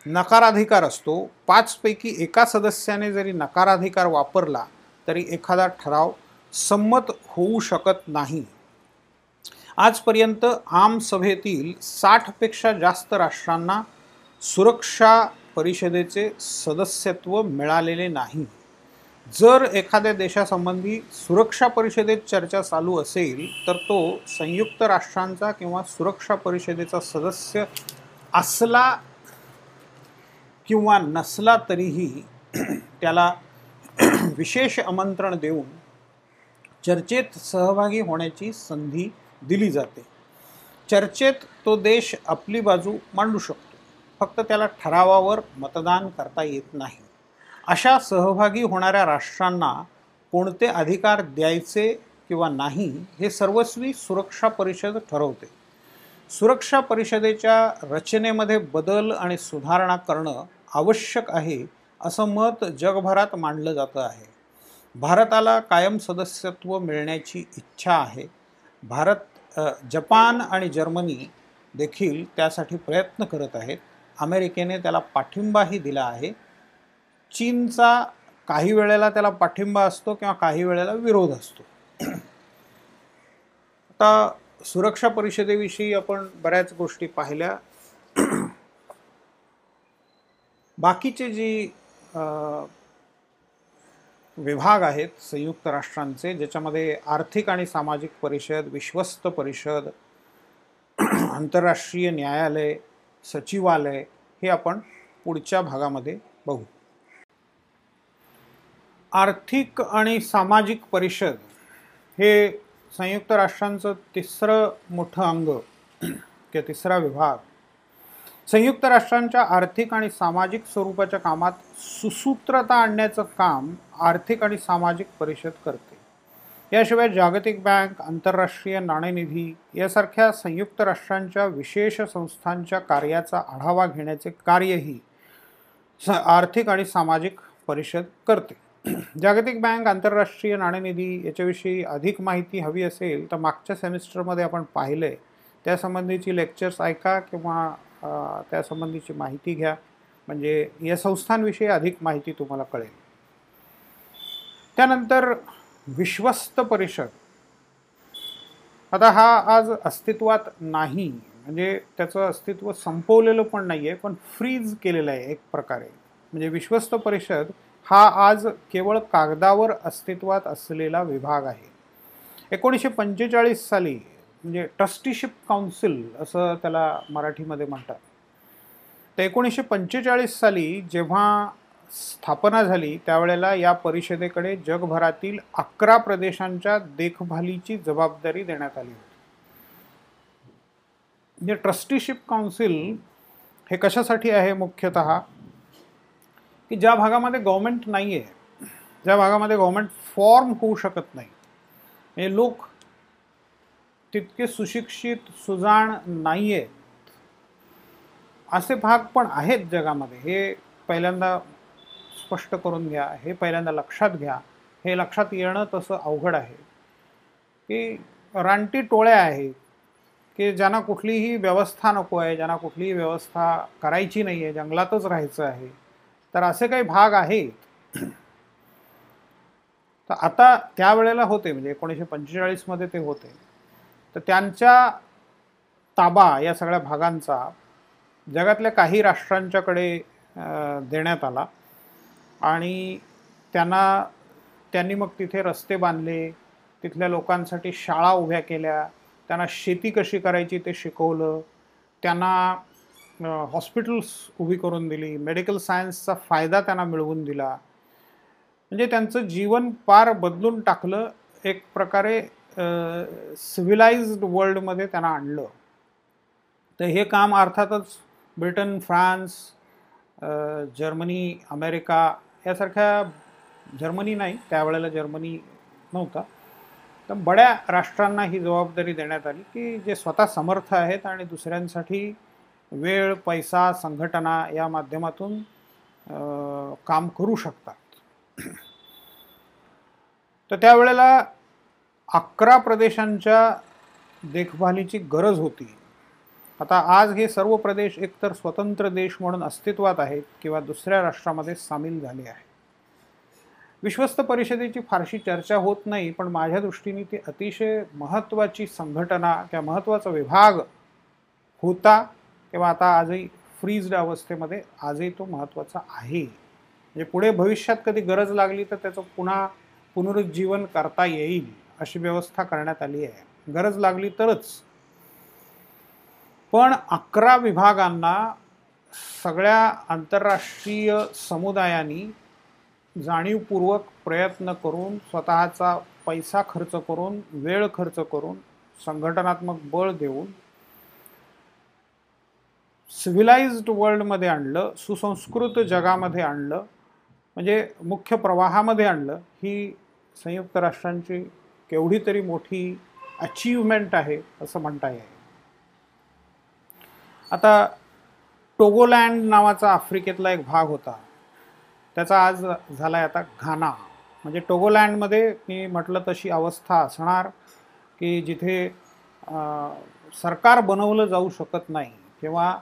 नकाराधिकार असतो. पाचपैकी एका सदस्याने जरी नकाराधिकार वापरला तरी एखादा ठराव संमत होऊ शकत नाही. आजपर्यंत आमसभेतील साठपेक्षा जास्त राष्ट्रांना सुरक्षा परिषदेचे सदस्यत्व मिळालेले नाही. जर एखाद्या देशासंबंधी सुरक्षा परिषदेत चर्चा चालू असेल तर तो संयुक्त राष्ट्रांचा किंवा सुरक्षा परिषदेचा सदस्य असला किंवा नसला तरीही त्याला विशेष आमंत्रण देऊन चर्चेत सहभागी होण्याची संधी दिली जाते. चर्चेत तो देश आपली बाजू मांडू शकतो. फक्त त्याला ठरावावर मतदान करता येत नाही. अशा सहभागी होणाऱ्या राष्ट्रांना कोणते अधिकार द्यायचे किंवा नाही हे सर्वस्वी सुरक्षा परिषद ठरवते. सुरक्षा परिषदेच्या रचनेमध्ये बदल आणि सुधारणा करणं आवश्यक आहे असं मत जगभरात मांडलं जातं आहे. भारताला कायम सदस्यत्व मिळण्याची इच्छा आहे. भारत जपान आणि जर्मनी देखील त्यासाठी प्रयत्न करत आहेत. अमेरिकेने त्याला पाठिंबाही दिला आहे. चीनचा काही वेळेला त्याला पाठिंबा असतो किंवा काही वेळेला विरोध असतो. आता सुरक्षा परिषदेविषयी आपण बऱ्याच गोष्टी पाहिल्या. बाकीचे जी विभाग आहेत संयुक्त राष्ट्रांचे ज्याच्यामध्ये आर्थिक आणि सामाजिक परिषद विश्वस्त परिषद आंतरराष्ट्रीय न्यायालय सचिवालय हे आपण पुढच्या भागामध्ये बघू. आर्थिक आणि सामाजिक परिषद हे संयुक्त राष्ट्रांचं तिसरं मोठं अंग किंवा तिसरा विभाग. संयुक्त राष्ट्रांच्या आर्थिक आणि सामाजिक स्वरूपाच्या कामात सुसूत्रता आणण्याचं काम आर्थिक आणि सामाजिक परिषद करते. याशिवाय जागतिक बँक आंतरराष्ट्रीय नाणेनिधी यासारख्या संयुक्त राष्ट्रांच्या विशेष संस्थांच्या कार्याचा आढावा घेण्याचे कार्यही स आर्थिक आणि सामाजिक परिषद करते. जागतिक बँक आंतरराष्ट्रीय नाणेनिधी याच्याविषयी अधिक माहिती हवी असेल तर मागच्या सेमिस्टरमध्ये आपण पाहिलं आहे त्यासंबंधीची लेक्चर्स ऐका किंवा त्यासंबंधीची माहिती घ्या. म्हणजे या संस्थांविषयी अधिक माहिती तुम्हाला कळेल. त्यानंतर विश्वस्त परिषद. आता हा आज अस्तित्वात नाही. म्हणजे त्याचं अस्तित्व संपवलेलं पण नाही आहे पण फ्रीज केलेलं आहे एक प्रकारे. म्हणजे विश्वस्त परिषद हा आज केवळ कागदावर अस्तित्वात असलेला विभाग आहे. एकोणीसशे पंचेचाळीस साली म्हणजे ट्रस्टीशिप काउन्सिल असं त्याला मराठीमध्ये म्हणतात. तर एकोणीसशे पंचेचाळीस साली जेव्हा स्थापना झाली त्यावेळेला या परिषदेकडे जगभरातील अकरा प्रदेशांच्या देखभालीची जबाबदारी देण्यात आली होती. म्हणजे ट्रस्टीशिप काउन्सिल हे कशासाठी आहे मुख्यतः? की ज्या भागामध्ये गव्हर्मेंट नाही आहे ज्या भागामध्ये गव्हर्मेंट फॉर्म होऊ शकत नाही हे लोक तितके सुशिक्षित सुजाण नाही आहेत असे भाग पण आहेत जगामध्ये. हे पहिल्यांदा स्पष्ट करून घ्या हे पहिल्यांदा लक्षात घ्या. हे लक्षात येणं तसं अवघड आहे. की रानटी टोळ्या आहेत की ज्यांना कुठलीही व्यवस्था नको आहे ज्यांना कुठलीही व्यवस्था करायची नाही आहे जंगलातच राहायचं आहे. तर असे काही भाग आहेत. तर आता त्यावेळेला होते म्हणजे एकोणीसशे पंचेचाळीसमध्ये ते होते. तर त्यांच्या ताबा या सगळ्या भागांचा जगातल्या काही राष्ट्रांच्याकडे देण्यात आला. आणि त्यांना त्यांनी मग तिथे रस्ते बांधले तिथल्या लोकांसाठी शाळा उभ्या केल्या त्यांना शेती कशी करायची ते शिकवलं त्यांना हॉस्पिटल्स उभी करून दिली. मेडिकल सायन्सचा फायदा त्यांना मिळवून दिला. म्हणजे त्यांचं जीवन पार बदलून टाकलं एक प्रकारे सिव्हिलाइज्ड वर्ल्डमध्ये त्यांना आणलं. तर हे काम अर्थातच ब्रिटन फ्रान्स जर्मनी अमेरिका यासारख्या जर्मनी नाही त्यावेळेला जर्मनी नव्हता. तर बड्या राष्ट्रांना ही जबाबदारी देण्यात आली की जे स्वतः समर्थ आहेत आणि दुसऱ्यांसाठी वेळ पैसा संघटना या माध्यमातून काम करू शकतात. तर त्यावेळेला अकरा प्रदेशांच्या देखभालीची गरज होती. आता आज हे सर्व प्रदेश एकतर स्वतंत्र देश म्हणून अस्तित्वात आहेत किंवा दुसऱ्या राष्ट्रामध्ये सामील झाले आहेत. विश्वस्त परिषदेची फारशी चर्चा होत नाही पण माझ्या दृष्टीने ती अतिशय महत्त्वाची संघटना किंवा महत्त्वाचा विभाग होता. किंवा आता आजही फ्रीज्ड अवस्थेमध्ये आजही तो महत्त्वाचा आहे. म्हणजे पुढे भविष्यात कधी गरज लागली तर त्याचं पुन्हा पुनरुज्जीवन करता येईल अशी व्यवस्था करण्यात आली आहे. गरज लागली तरच. पण अकरा विभागांना सगळ्या आंतरराष्ट्रीय समुदायांनी जाणीवपूर्वक प्रयत्न करून स्वतःचा पैसा खर्च करून वेळ खर्च करून संघटनात्मक बळ देऊन सिव्हिलाइज्ड वर्ल्डमध्ये आणलं सुसंस्कृत जगामध्ये आणलं म्हणजे मुख्य प्रवाहामध्ये आणलं ही संयुक्त राष्ट्रांची केवढी तरी मोठी अचीवमेंट आहे असं म्हणता येईल. आता टोगोलँड नावाचा आफ्रिकेतला एक भाग होता. त्याचा आज झाला आहे आता घाना. म्हणजे टोगोलँडमध्ये मी म्हटलं तशी अवस्था असणार की जिथे सरकार बनवलं जाऊ शकत नाही किंवा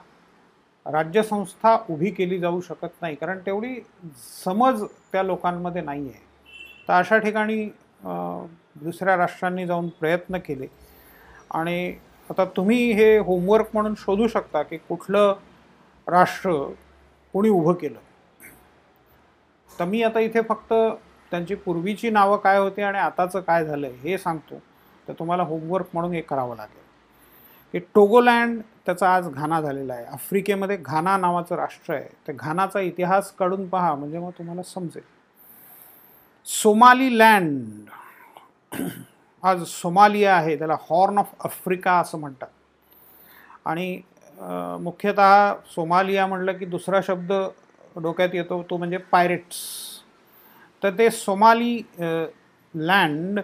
राज्यसंस्था उभी केली जाऊ शकत नाही कारण तेवढी समज त्या लोकांमध्ये नाही आहे. तर अशा ठिकाणी दुसऱ्या राष्ट्रांनी जाऊन प्रयत्न केले. आणि आता तुम्ही हे होमवर्क म्हणून शोधू शकता की कुठलं राष्ट्र कोणी उभं केलं. तर मी आता इथे फक्त त्यांची पूर्वीची नावं काय होती आणि आताचं काय झालं हे सांगतो. तर तुम्हाला होमवर्क म्हणून हे करावं लागेल. हे टोगोलँड त्याचा आज घाना झालेला आहे. आफ्रिकेमध्ये घाना नावाचं राष्ट्र आहे. ते घानाचा इतिहास काढून पहा म्हणजे मग तुम्हाला समजेल. सोमाली लँड आज सोमालिया आहे त्याला हॉर्न ऑफ आफ्रिका असं म्हणतात. आणि मुख्यतः सोमालिया म्हटलं की दुसरा शब्द डोक्यात येतो तो म्हणजे पायरेट्स. तर ते सोमाली लँड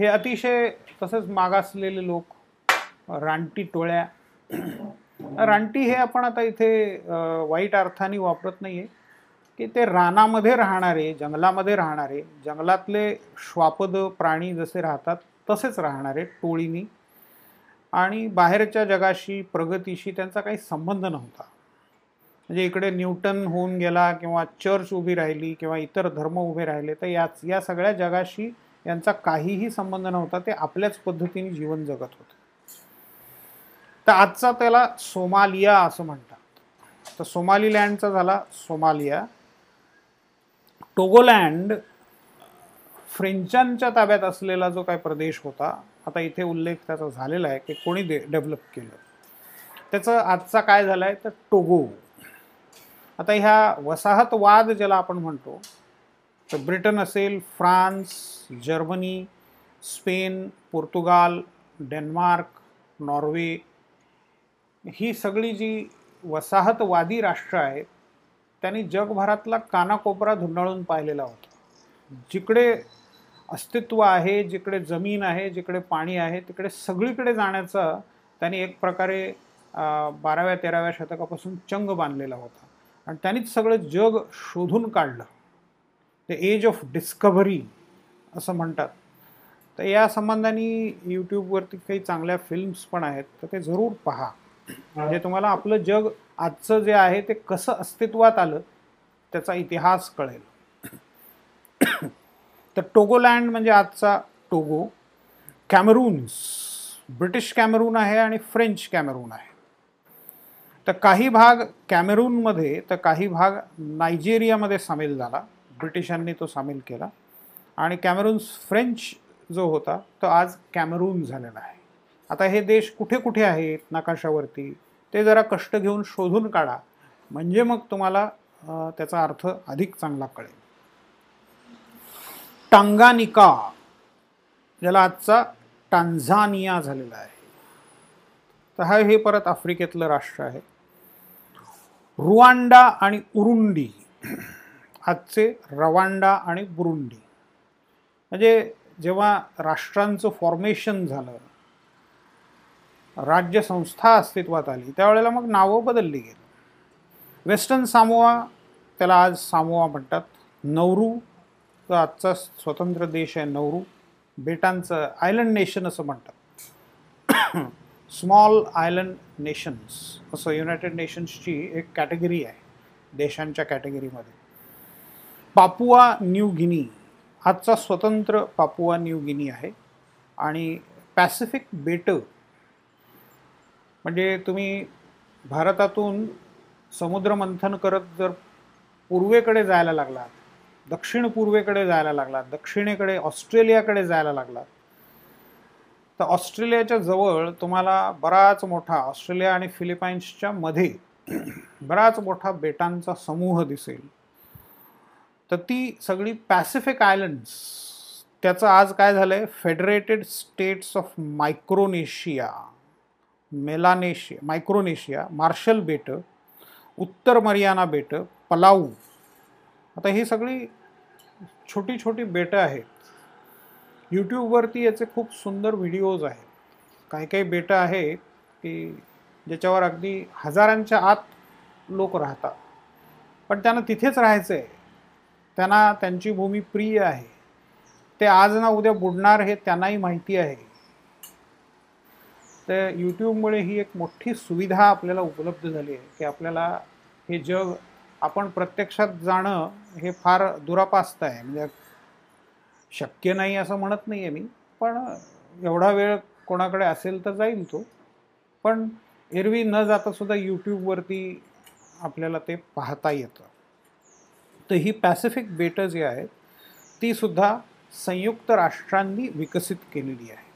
हे अतिशय तसंच मागासलेले लोक रानटी टोळ्या. रानटी हे आपण आता इथे वाईट अर्थाने वापरत नाही आहे की ते रानामध्ये राहणारे जंगलामध्ये राहणारे जंगलातले श्वापद प्राणी जसे राहतात तसेच राहणारे टोळीनी. आणि बाहेरच्या जगाशी प्रगतीशी त्यांचा काही संबंध नव्हता. म्हणजे इकडे न्यूटन होऊन गेला किंवा चर्च उभी राहिली किंवा इतर धर्म उभे राहिले तर याच या सगळ्या जगाशी यांचा काहीही संबंध नव्हता. ते आपल्याच पद्धतीने जीवन जगत होते. तर आजचा त्याला सोमालिया असं म्हणतात. तर सोमालीलँडचा झाला सोमालिया. टोगोलँड फ्रेंचांच्या ताब्यात असलेला जो काही प्रदेश होता आता इथे उल्लेख त्याचा झालेला आहे की कोणी दे डेव्हलप केलं. त्याचं आजचा काय झाला आहे तर टोगो. आता ह्या वसाहतवाद ज्याला आपण म्हणतो तर ब्रिटन असेल France Germany Spain Portugal Denmark Norway ही सगळी जी वसाहतवादी राष्ट्र आहेत त्यांनी जगभरातला कानाकोपरा धुंडाळून पाहिलेला होता. जिकडे अस्तित्व आहे जिकडे जमीन आहे जिकडे पाणी आहे तिकडे सगळीकडे जाण्याचा त्यांनी एक प्रकारे बाराव्या तेराव्या शतकापासून चंग बांधलेला होता. आणि त्यांनीच सगळं जग शोधून काढलं. ते एज ऑफ डिस्कव्हरी असं म्हणतात. तर या संबंधाने यूट्यूबवरती काही चांगल्या फिल्म्स पण आहेत तर ते जरूर पहा. म्हणजे तुम्हाला आपलं जग आजचं जे आहे ते कसं अस्तित्वात आलं त्याचा इतिहास कळेल. तर टोगोलँड म्हणजे आजचा टोगो. कॅमरून्स ब्रिटिश कॅमेरून आहे आणि फ्रेंच कॅमेरून आहे. तर काही भाग कॅमेरूनमध्ये तर काही भाग नायजेरियामध्ये सामील झाला. ब्रिटिशांनी तो सामील केला. आणि कॅमेरून्स फ्रेंच जो होता तो आज कॅमेरून झालेला आहे. आता हे देश कुठे कुठे आहेत नकाशावरती ते जरा कष्ट घेऊन शोधून काढा. म्हणजे मग तुम्हाला त्याचा अर्थ अधिक चांगला कळेल. टांगानिका ज्याला आजचा टांझानिया झालेला आहे. तर हा हे परत आफ्रिकेतलं राष्ट्र आहे. रुवांडा आणि उरुंडी आजचे रवांडा आणि बुरुंडी. म्हणजे जेव्हा राष्ट्रांचं फॉर्मेशन झालं राज्यसंस्था अस्तित्वात आली. त्यावेळेला मग नावं बदलली गेली. वेस्टर्न सामोआ त्याला आज सामोआ म्हणतात. नवरू तो आजचा स्वतंत्र देश आहे नवरू. बेटांचं आयलंड नेशन असं म्हणतात. स्मॉल आयलंड नेशन्स असं युनायटेड नेशन्सची एक कॅटेगरी आहे देशांच्या कॅटेगरीमध्ये पापुआ न्यू गिनी आजचा स्वतंत्र पापुआ न्यू गिनी आहे. आणि पॅसिफिक बेटं म्हणजे तुम्ही भारतातून समुद्रमंथन करत जर पूर्वेकडे जायला लागलात दक्षिण पूर्वेकडे जायला लागलात दक्षिणेकडे ऑस्ट्रेलियाकडे जायला लागलात तर ऑस्ट्रेलियाच्या जवळ तुम्हाला बराच मोठा ऑस्ट्रेलिया आणि फिलिपाईन्सच्या मध्ये बराच मोठा बेटांचा समूह दिसेल. तर ती सगळी पॅसिफिक आयलंड्स त्याचं आज काय झालं आहे Federated States of Micronesia. Melanesia Micronesia Marshall बेटं उत्तर मरियाना बेटं पलाऊ. आता ही सगळी छोटी छोटी बेटं आहेत. यूट्यूबवरती याचे खूप सुंदर व्हिडिओज आहेत. काही काही बेटं आहेत की ज्याच्यावर अगदी हजारांच्या आत लोक राहतात. पण त्यांना तिथेच राहायचं आहे त्यांना त्यांची भूमी प्रिय आहे. ते आज ना उद्या बुडणार हे त्यांनाही माहिती आहे. तर यूट्यूबमुळे ही एक मोठी सुविधा आपल्याला उपलब्ध झाली आहे की आपल्याला हे जग आपण प्रत्यक्षात जाणं हे फार दुरापास्त आहे. म्हणजे शक्य नाही असं म्हणत नाही आहे मी पण एवढा वेळ कोणाकडे असेल तर जाईल तो. पण एरवी न जातासुद्धा यूट्यूबवरती आपल्याला ते पाहता येतं. तर ही पॅसिफिक बेटं जी आहेत तीसुद्धा संयुक्त राष्ट्रांनी विकसित केलेली आहे.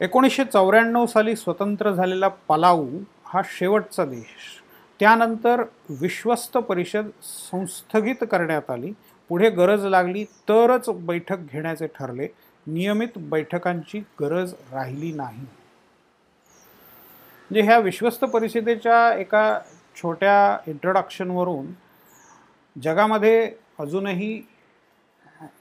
एकोणीसशे चौऱ्याण्णव साली स्वतंत्र झालेला पलाऊ हा शेवटचा देश. त्यानंतर विश्वस्त परिषद संस्थगित करण्यात आली. पुढे गरज लागली तरच बैठक घेण्याचे ठरले. नियमित बैठकांची गरज राहिली नाही. म्हणजे ह्या विश्वस्त परिषदेच्या एका छोट्या इंट्रोडक्शनवरून जगामध्ये अजूनही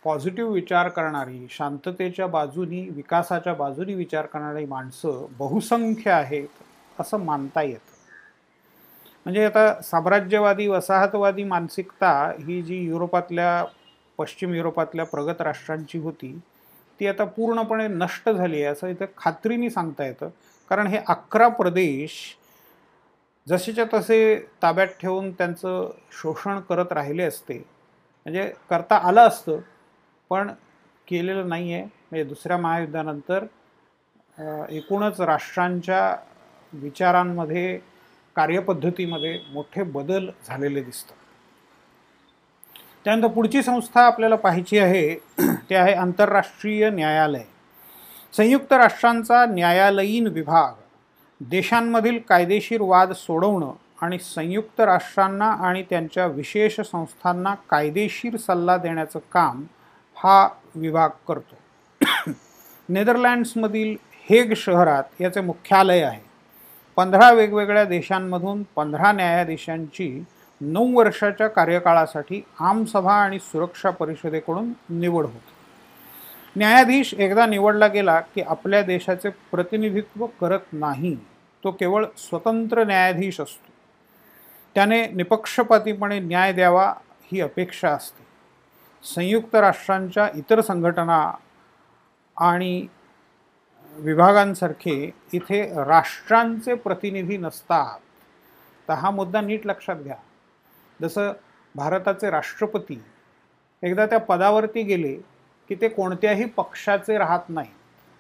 पॉझिटिव्ह विचार करणारी शांततेच्या बाजूनी विकासाच्या बाजूनी विचार करणारी माणसं बहुसंख्य आहेत असं मानता येतं. म्हणजे आता साम्राज्यवादी वसाहतवादी मानसिकता ही जी युरोपातल्या पश्चिम युरोपातल्या प्रगत राष्ट्रांची होती ती आता पूर्णपणे नष्ट झाली आहे असं इथं खात्रीने सांगता येतं. कारण हे अकरा प्रदेश जसेच्या तसे ताब्यात ठेवून त्यांचं शोषण करत राहिले असते. म्हणजे करता आलं असतं पण केलेलं नाही आहे म्हणजे दुसऱ्या महायुद्धानंतर एकूणच राष्ट्रांच्या विचारांमध्ये कार्यपद्धतीमध्ये मोठे बदल झालेले दिसतात. त्यानंतर पुढची संस्था आपल्याला पाहायची आहे ते आहे आंतरराष्ट्रीय न्यायालय. संयुक्त राष्ट्रांचा न्यायालयीन विभाग देशांमधील कायदेशीर वाद सोडवणं आणि संयुक्त राष्ट्रांना आणि त्यांच्या विशेष संस्थांना कायदेशीर सल्ला देण्याचं काम हा विभाग करतो. नेदरलँड्समधील हेग शहरात याचे मुख्यालय आहे. पंधरा वेगवेगळ्या देशांमधून पंधरा न्यायाधीशांची नऊ वर्षाच्या कार्यकाळासाठी आमसभा आणि सुरक्षा परिषदेकडून निवड होते. न्यायाधीश एकदा निवडला गेला की आपल्या देशाचे प्रतिनिधित्व करत नाही तो केवळ स्वतंत्र न्यायाधीश असतो. त्याने निपक्षपातीपणे न्याय द्यावा ही अपेक्षा असते. संयुक्त राष्ट्रांच्या इतर संघटना आणि विभागांसारखे इथे राष्ट्रांचे प्रतिनिधी नसतात. तर हा मुद्दा नीट लक्षात घ्या. जसं भारताचे राष्ट्रपती एकदा त्या पदावरती गेले की ते कोणत्याही पक्षाचे राहत नाही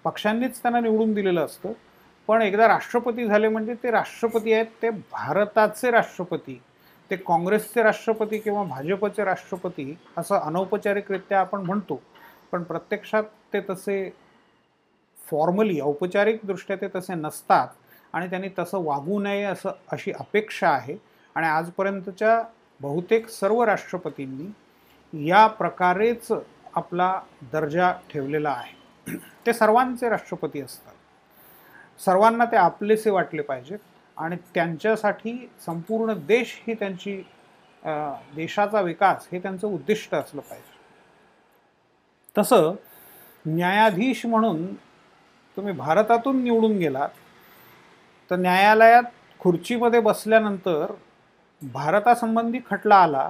पक्षांनीच त्यांना निवडून दिलेलं असतं. पण एकदा राष्ट्रपती झाले म्हणजे ते राष्ट्रपती आहेत ते भारताचे राष्ट्रपती ते काँग्रेसचे राष्ट्रपती किंवा भाजपचे राष्ट्रपती असं अनौपचारिकरित्या आपण म्हणतो पण प्रत्यक्षात ते तसे फॉर्मली औपचारिकदृष्ट्या ते तसे नसतात आणि त्यांनी तसं वागू नये असं अशी अपेक्षा आहे. आणि आजपर्यंतच्या बहुतेक सर्व राष्ट्रपतींनी या प्रकारेच आपला दर्जा ठेवलेला आहे. ते सर्वांचे राष्ट्रपती असतात. सर्वांना ते आपलेसे वाटले पाहिजेत. आणि त्यांच्यासाठी संपूर्ण देश ही त्यांची देशाचा विकास हे त्यांचं उद्दिष्ट असलं पाहिजे. तसं न्यायाधीश म्हणून तुम्ही भारतातून निवडून गेलात तर न्यायालयात खुर्चीमध्ये बसल्यानंतर भारतासंबंधी खटला आला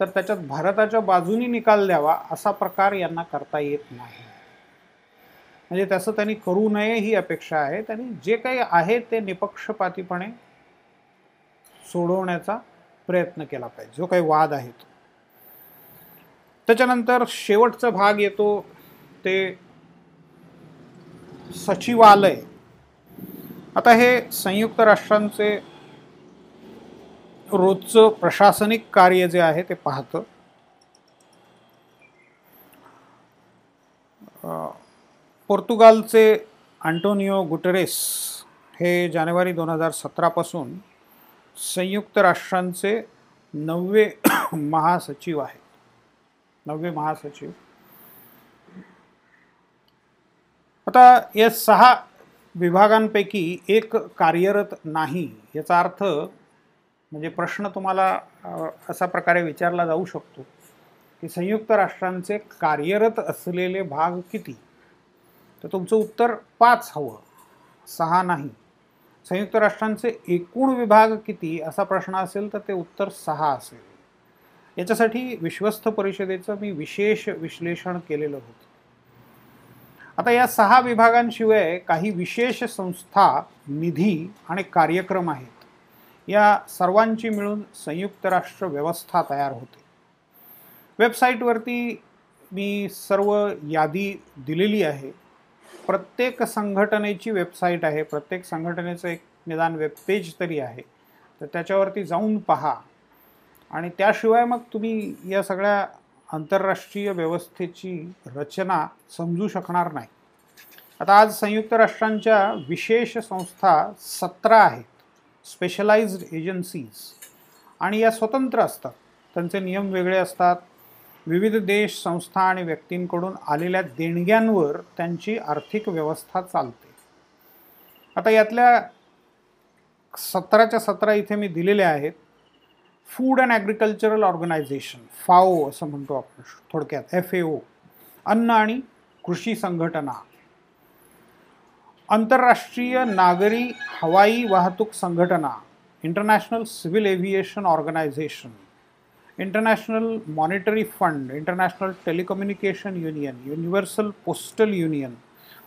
तर त्याच्यात भारताच्या बाजूनी निकाल द्यावा असा प्रकार यांना करता येत नाही. म्हणजे तसं त्यांनी करू नये ही अपेक्षा आहे. त्यांनी जे काही आहे ते निपक्षपातीपणे सोडवण्याचा प्रयत्न केला पाहिजे. जो काही वाद आहे तो. त्याच्यानंतर शेवटचा भाग येतो ते सचिवालय. आता हे संयुक्त राष्ट्रांचे रोजचं प्रशासनिक कार्य जे आहे ते पाहतं. पोर्तुगालचे अँटोनिओ गुटरेस हे जानेवारी दोन हजार सतरापासून संयुक्त राष्ट्रांचे नववे महासचिव आहेत. नववे महासचिव. आता या सहा विभागांपैकी एक कार्यरत नाही याचा अर्थ म्हणजे प्रश्न तुम्हाला असा प्रकारे विचारला जाऊ शकतो की संयुक्त राष्ट्रांचे कार्यरत असलेले भाग किती? तर तुमचं उत्तर पाच हवं. सहा नाही. संयुक्त राष्ट्रांचे एकूण विभाग किती असा प्रश्न असेल तर ते उत्तर सहा असेल. याच्यासाठी विश्वस्त परिषदेचं मी विशेष विश्लेषण केलेलं होतं. आता या सहा विभागांशिवाय काही विशेष संस्था निधी आणि कार्यक्रम आहेत. या सर्वांची मिळून संयुक्त राष्ट्र व्यवस्था तयार होते. वेबसाईटवरती मी सर्व यादी दिलेली आहे. प्रत्येक संघटनेची वेबसाईट आहे प्रत्येक संघटनेचं एक निदान वेबपेज तरी आहे. तर त्याच्यावरती जाऊन पहा. आणि त्याशिवाय मग तुम्ही या सगळ्या आंतरराष्ट्रीय व्यवस्थेची रचना समजू शकणार नाही. आता आज संयुक्त राष्ट्रांच्या विशेष संस्था सतरा आहेत. स्पेशलाइज्ड एजन्सीज आणि या स्वतंत्र असतात. त्यांचे नियम वेगळे असतात. विविध देश संस्था आणि व्यक्तींकडून आलेल्या देणग्यांवर त्यांची आर्थिक व्यवस्था चालते. आता यातल्या सतराच्या सतरा इथे मी दिलेल्या आहेत. Food and Agricultural Organisation FAO असं म्हणतो आपण थोडक्यात एफ ए ओ अन्न आणि कृषी संघटना. आंतरराष्ट्रीय नागरी हवाई वाहतूक संघटना International Civil Aviation Organisation International Monetary Fund International Telecommunication Union Universal Postal Union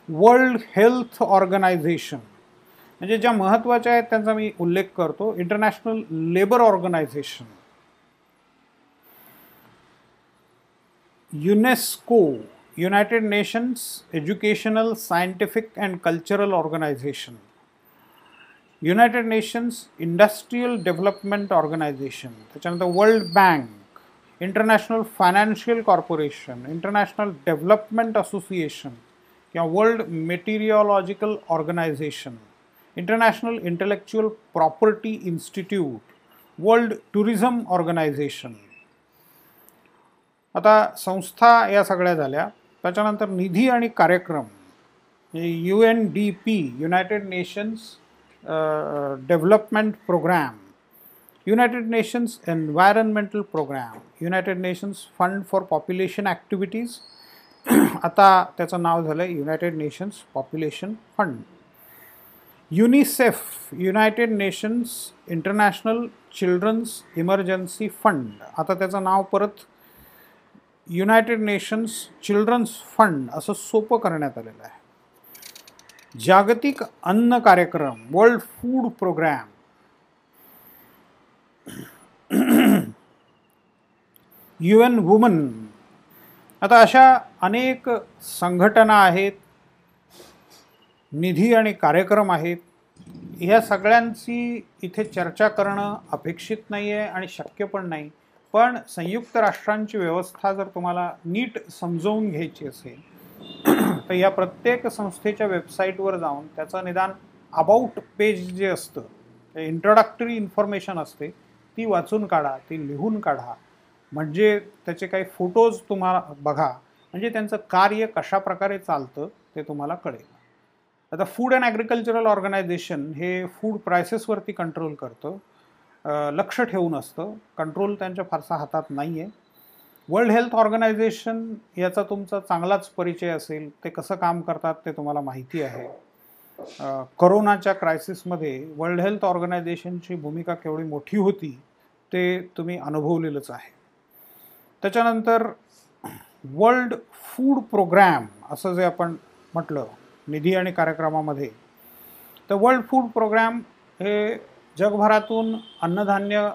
World Health Organisation म्हणजे ज्या महत्त्वाच्या आहेत त्यांचा मी उल्लेख करतो. International Labour Organisation UNESCO United Nations Educational Scientific and Cultural Organisation United Nations Industrial Development Organisation त्याच्यानंतर World Bank International Financial Corporation International Development Association किंवा World Meteorological Organisation International Intellectual Property Institute World Tourism Organisation आता संस्था या सगळ्या झाल्या. त्याच्यानंतर निधी आणि कार्यक्रम. U N D P United Nations Development Programme United Nations Environmental programme United Nations Fund for Population Activities आता त्याचं नाव झालं आहे United Nations Population Fund. UNICEF United Nations International Children's Emergency Fund. आता त्याचं नाव परत युनायटेड नेशन्स चिल्ड्रन्स फंड असं सोपं करण्यात आलेलं आहे. जागतिक अन्न कार्यक्रम World Food Programme U N Women आता अशा अनेक संघटना आहेत निधी आणि कार्यक्रम आहेत. ह्या सगळ्यांची इथे चर्चा करणं अपेक्षित नाही आहे आणि शक्य पण नाही. पण संयुक्त राष्ट्रांची व्यवस्था जर तुम्हाला नीट समजवून घ्यायची असेल तर या प्रत्येक संस्थेच्या वेबसाईटवर जाऊन त्याचं निदान अबाउट पेज जे असतं ते इंट्रोडक्टरी इन्फॉर्मेशन असते ती वाचून काढा ती लिहून काढा. म्हणजे त्याचे काही फोटोज तुम्हाला बघा म्हणजे त्यांचं कार्य कशा प्रकारे चालतं ते तुम्हाला कळेल. आता फूड अँड ॲग्रिकल्चरल ऑर्गनायझेशन हे फूड प्रायसेसवरती कंट्रोल करतं. लक्ष ठेवून असतं. कंट्रोल त्यांच्या फारसा हातात नाही आहे वर्ल्ड हेल्थ ऑर्गनायझेशन याचा तुमचा चांगलाच परिचय असेल ते कसं काम करतात ते तुम्हाला माहिती आहे. करोनाच्या क्रायसिसमध्ये वर्ल्ड हेल्थ ऑर्गनायझेशनची भूमिका केवढी मोठी होती ते तुम्ही अनुभवलेलंच आहे. त्याच्यानंतर वर्ल्ड फूड प्रोग्रॅम असं जे आपण म्हटलं निधी आणि कार्यक्रमामध्ये तर वर्ल्ड फूड प्रोग्रॅम हे जगभरातून अन्नधान्य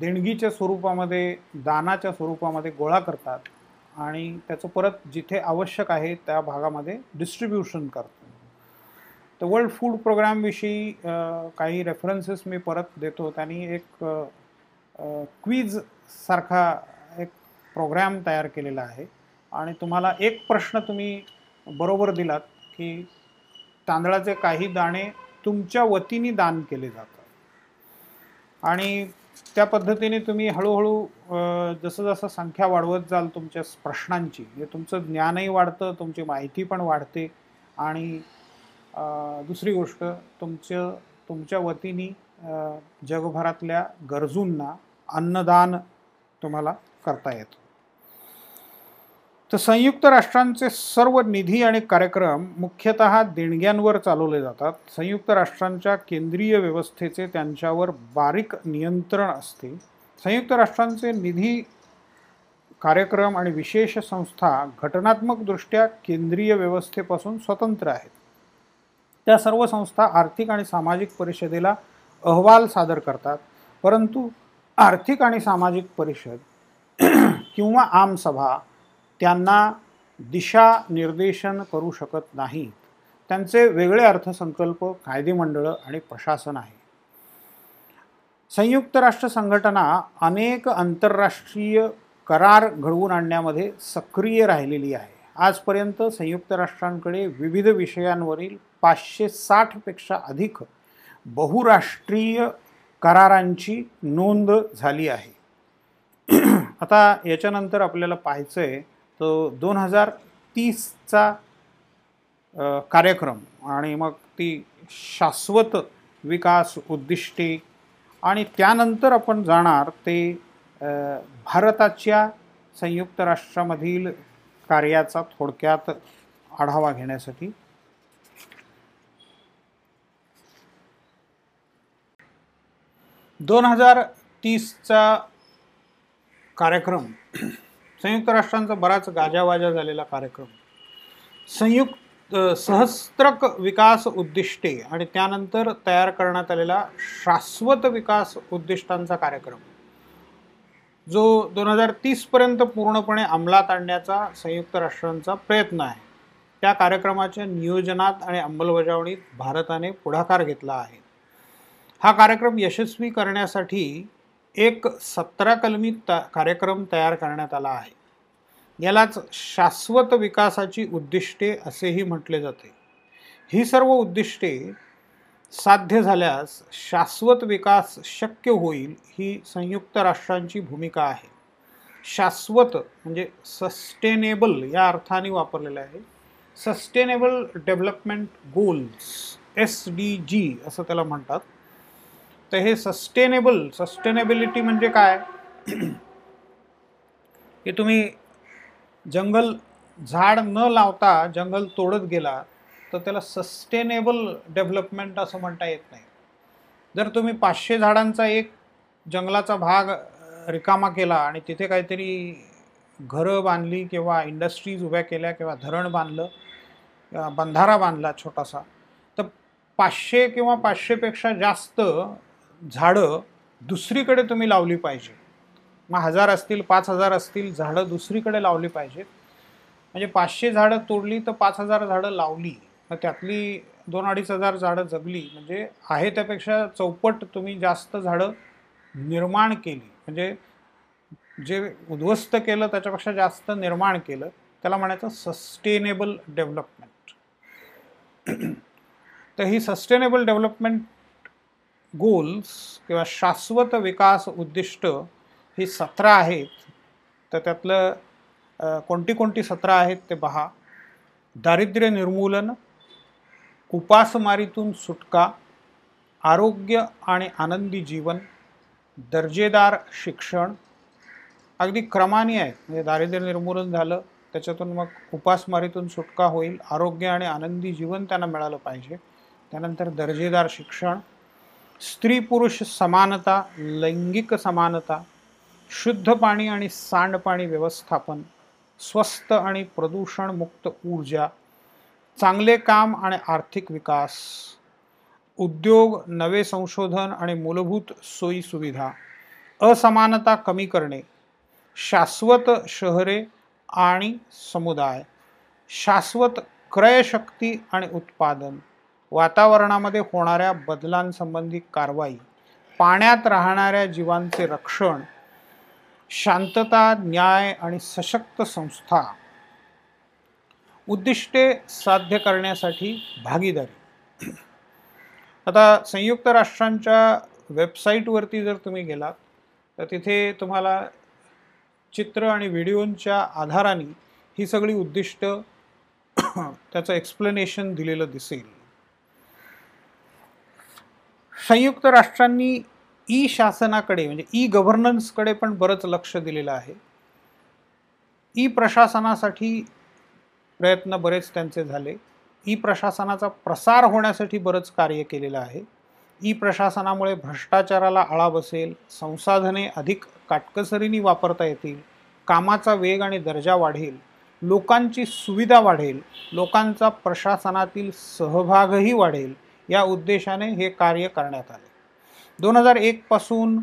देणगीच्या स्वरूपामध्ये दानाच्या स्वरूपामध्ये गोळा करतात आणि त्याचं परत जिथे आवश्यक आहे त्या भागामध्ये डिस्ट्रीब्युशन करतो तर वर्ल्ड फूड प्रोग्रामविषयी काही रेफरन्सेस मी परत देतो. त्यांनी एक क्वीज सारखा एक प्रोग्रॅम तयार केलेला आहे. आणि तुम्हाला एक प्रश्न तुम्ही बरोबर दिलात की तांदळाचे काही दाणे तुमच्या वतीने दान केले जातात. आणि त्या पद्धतीने तुम्ही हळूहळू जसं जसं संख्या वाढवत जाल तुमच्या प्रश्नांची म्हणजे तुमचं ज्ञानही वाढतं तुमची माहिती पण वाढते. आणि दुसरी गोष्ट तुमचं तुमच्या वतीने जगभरातल्या गरजूंना अन्नदान तुम्हाला करता येतं. तर संयुक्त राष्ट्रांचे सर्व निधी आणि कार्यक्रम मुख्यतः देणग्यांवर चालवले जातात. संयुक्त राष्ट्रांच्या केंद्रीय व्यवस्थेचे त्यांच्यावर बारीक नियंत्रण असते. संयुक्त राष्ट्रांचे निधी कार्यक्रम आणि विशेष संस्था घटनात्मकदृष्ट्या केंद्रीय व्यवस्थेपासून स्वतंत्र आहेत. त्या सर्व संस्था आर्थिक आणि सामाजिक परिषदेला अहवाल सादर करतात. परंतु आर्थिक आणि सामाजिक परिषद किंवा आमसभा त्यांना दिशा निर्देशन करू शकत नाहीत. त्यांचे वेगळे अर्थसंकल्प कायदेमंडळं आणि प्रशासन आहे. संयुक्त राष्ट्र संघटना अनेक आंतरराष्ट्रीय करार घडवून आणण्यामध्ये सक्रिय राहिलेली आहे. आजपर्यंत संयुक्त राष्ट्रांकडे विविध विषयांवरील पाचशे साठपेक्षा अधिक बहुराष्ट्रीय करारांची नोंद झाली आहे. आता याच्यानंतर आपल्याला पाहायचं आहे तो दोन हजार तीसचा कार्यक्रम आणि मग ती शाश्वत विकास उद्दिष्टे आणि त्यानंतर आपण जाणार ते भारताच्या संयुक्त राष्ट्रामधील कार्याचा थोडक्यात आढावा घेण्यासाठी. दोन हजार तीसचा कार्यक्रम संयुक्त राष्ट्रांचा बराच गाजावाजा झालेला कार्यक्रम. संयुक्त सहस्त्रक विकास उद्दिष्टे आणि त्यानंतर तयार करण्यात आलेला शाश्वत विकास उद्दिष्टांचा कार्यक्रम. जो दोन हजार तीसपर्यंत पूर्णपणे अंमलात आणण्याचा संयुक्त राष्ट्रांचा प्रयत्न आहे. त्या कार्यक्रमाच्या नियोजनात आणि अंमलबजावणीत भारताने पुढाकार घेतला आहे. हा कार्यक्रम यशस्वी करण्यासाठी एक सतरा कलमी कार्यक्रम तयार करण्यात आला आहे. यालाच शाश्वत विकासाची उद्दिष्टे असेही म्हटले जाते. ही सर्व उद्दिष्टे साध्य झाल्यास शाश्वत विकास शक्य होईल ही संयुक्त राष्ट्रांची भूमिका आहे. शाश्वत म्हणजे सस्टेनेबल या अर्थाने वापरलेलं आहे. Sustainable development goals S D G असं त्याला म्हणतात. तर हे सस्टेनेबल सस्टेनेबिलिटी म्हणजे काय? की तुम्ही जंगल झाड न लावता जंगल तोडत गेला तर त्याला सस्टेनेबल डेव्हलपमेंट असं म्हणता येत नाही. जर तुम्ही पाचशे झाडांचा एक जंगलाचा भाग रिकामा केला आणि तिथे काहीतरी घरं बांधली किंवा इंडस्ट्रीज उभ्या केल्या किंवा धरण बांधलं बंधारा बांधला छोटासा तर पाचशे किंवा पाचशेपेक्षा जास्त झाडं दुसरीकडे तुम्ही लावली पाहिजे. मग हजार असतील पाच हजार असतील झाडं दुसरीकडे लावली पाहिजेत. म्हणजे पाचशे झाडं तोडली तर पाच हजार झाडं लावली. मग त्यातली दोन अडीच हजार झाडं जगली. म्हणजे आहे त्यापेक्षा चौपट तुम्ही जास्त झाडं निर्माण केली. म्हणजे जे उद्ध्वस्त केलं त्याच्यापेक्षा जास्त निर्माण केलं. त्याला म्हणायचं सस्टेनेबल डेव्हलपमेंट तर ही सस्टेनेबल डेव्हलपमेंट गोल्स किंवा शाश्वत विकास उद्दिष्ट ही सतरा आहेत. तर त्यातलं कोणती कोणती सतरा आहेत ते पहा. दारिद्र्य निर्मूलन उपासमारीतून सुटका आरोग्य आणि आनंदी जीवन दर्जेदार शिक्षण. अगदी क्रमाने आहेत. म्हणजे दारिद्र्य निर्मूलन झालं त्याच्यातून मग उपासमारीतून सुटका होईल आरोग्य आणि आनंदी जीवन त्यांना मिळालं पाहिजे. त्यानंतर दर्जेदार शिक्षण स्त्री पुरुष समानता लैंगिक समानता शुद्ध पाणी आणि सांडपाणी व्यवस्थापन स्वस्त आणि प्रदूषणमुक्त ऊर्जा चांगले काम आणि आर्थिक विकास उद्योग नवे संशोधन आणि मूलभूत सोयीसुविधा असमानता कमी करणे शाश्वत शहरे आणि समुदाय शाश्वत क्रयशक्ती आणि उत्पादन वातावरणामध्ये होणाऱ्या बदलांसंबंधी कारवाई पाण्यात राहणाऱ्या जीवांचे रक्षण शांतता न्याय आणि सशक्त संस्था उद्दिष्टे साध्य करण्यासाठी भागीदारी. आता संयुक्त राष्ट्रांच्या वेबसाईटवरती जर तुम्ही गेलात तर तिथे तुम्हाला चित्र आणि व्हिडिओंच्या आधाराने ही सगळी उद्दिष्ट त्याचं एक्सप्लेनेशन दिलेलं दिसेल. संयुक्त राष्ट्रांनी ई शासनाकडे म्हणजे ई गव्हर्नन्सकडे पण बरंच लक्ष दिलेलं आहे. ई प्रशासनासाठी प्रयत्न बरेच त्यांचे झाले. ई प्रशासनाचा प्रसार होण्यासाठी बरंच कार्य केलेलं आहे. ई प्रशासनामुळे भ्रष्टाचाराला आळा बसेल संसाधने अधिक काटकसरीने वापरता येतील कामाचा वेग आणि दर्जा वाढेल लोकांची सुविधा वाढेल लोकांचा प्रशासनातील सहभागही वाढेल या उद्देशाने हे कार्य करण्यात आले. दोन हजार एकपासून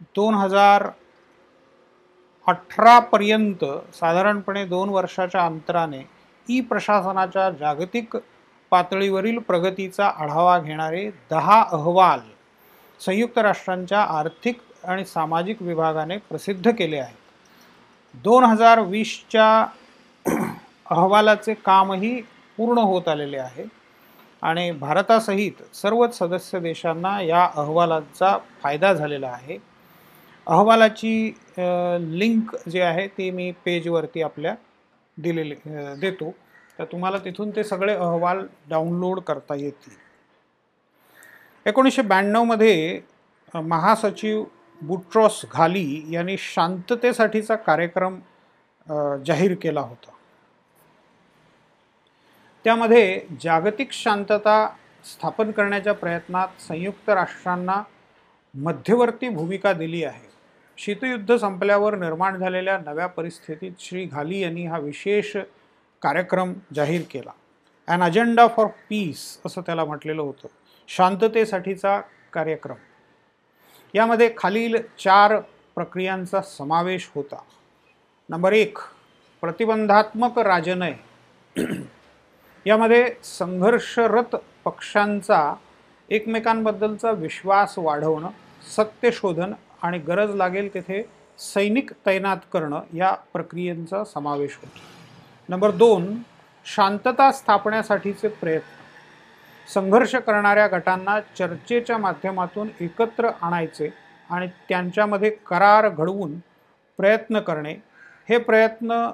दोन हजार अठरापर्यंत साधारणपणे दोन वर्षाच्या अंतराने ई प्रशासनाच्या जागतिक पातळीवरील प्रगतीचा आढावा घेणारे दहा अहवाल संयुक्त राष्ट्रांच्या आर्थिक आणि सामाजिक विभागाने प्रसिद्ध केले आहेत. दोन हजार वीसच्या अहवालाचे कामही पूर्ण होत आलेले आहे. आणि भारतासहित सर्वच सदस्य देशांना या अहवालाचा फायदा झालेला आहे. अहवालाची लिंक जे आहे ती मी पेजवरती आपल्या दिलेली देतो. तर तुम्हाला तिथून ते सगळे अहवाल डाउनलोड करता येतील. एकोणीसशे ब्याण्णवमध्ये महासचिव बुट्रॉस घाली यांनी शांततेसाठीचा कार्यक्रम जाहीर केला होता. त्यामध्ये जागतिक शांतता स्थापन करण्याच्या प्रयत्नात संयुक्त राष्ट्रांना मध्यवर्ती भूमिका दिली आहे. शीतयुद्ध संपल्यावर निर्माण झालेल्या नव्या परिस्थितीत श्री घाली यांनी हा विशेष कार्यक्रम जाहीर केला. ॲन अजेंडा फॉर पीस असं त्याला म्हटलेलं होतं. शांततेसाठीचा कार्यक्रम. यामध्ये खालील चार प्रक्रियांचा समावेश होता. नंबर एक प्रतिबंधात्मक राजनय. यामध्ये संघर्षरत पक्षांचा एकमेकांबद्दलचा विश्वास वाढवणं सत्य शोधन आणि गरज लागेल तेथे सैनिक तैनात करणं या प्रक्रियेचा समावेश होतो. नंबर दोन शांतता स्थापण्यासाठीचे प्रयत्न. संघर्ष करणाऱ्या गटांना चर्चेच्या माध्यमातून एकत्र आणायचे आणि त्यांच्यामध्ये करार घडवून प्रयत्न करणे. हे प्रयत्न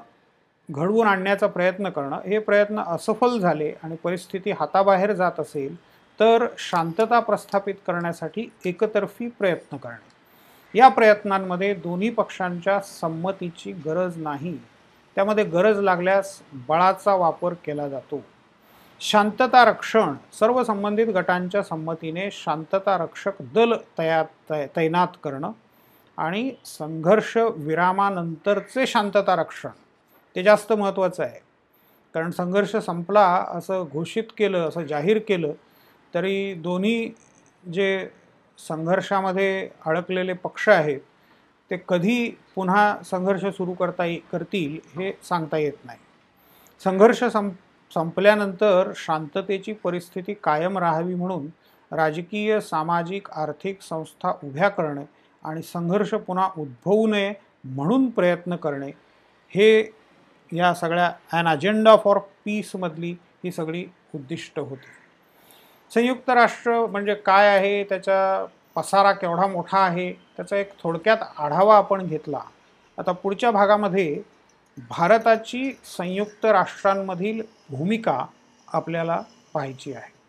घडवून आणण्याचा प्रयत्न करणं हे प्रयत्न असफल झाले आणि परिस्थिती हाताबाहेर जात असेल तर शांतता प्रस्थापित करण्यासाठी एकतर्फी प्रयत्न करणे. या प्रयत्नांमध्ये दोन्ही पक्षांच्या संमतीची गरज नाही. त्यामध्ये गरज लागल्यास बळाचा वापर केला जातो. शांतता रक्षण सर्व संबंधित गटांच्या संमतीने शांतता रक्षक दल तयार तै तैनात करणं आणि संघर्ष विरामानंतरचे शांतता रक्षण. ते जास्त महत्त्वाचं आहे. कारण संघर्ष संपला असं घोषित केलं असं जाहीर केलं तरी दोन्ही जे संघर्षामध्ये अडकलेले पक्ष आहेत ते कधी पुन्हा संघर्ष सुरू करता ये करतील हे सांगता येत नाही. संघर्ष संप संपल्यानंतर शांततेची परिस्थिती कायम राहावी म्हणून राजकीय सामाजिक आर्थिक संस्था उभ्या करणे आणि संघर्ष पुन्हा उद्भवू नये म्हणून प्रयत्न करणे हे या सगळ्या ॲन अजेंडा फॉर पीसमधली ही सगळी उद्दिष्ट होती. संयुक्त राष्ट्र म्हणजे काय आहे? त्याचा पसारा केवढा मोठा आहे? त्याचा एक थोडक्यात आढावा आपण घेतला. आता पुढच्या भागामध्ये भारताची संयुक्त राष्ट्रांमधील भूमिका आपल्याला पाहायची आहे.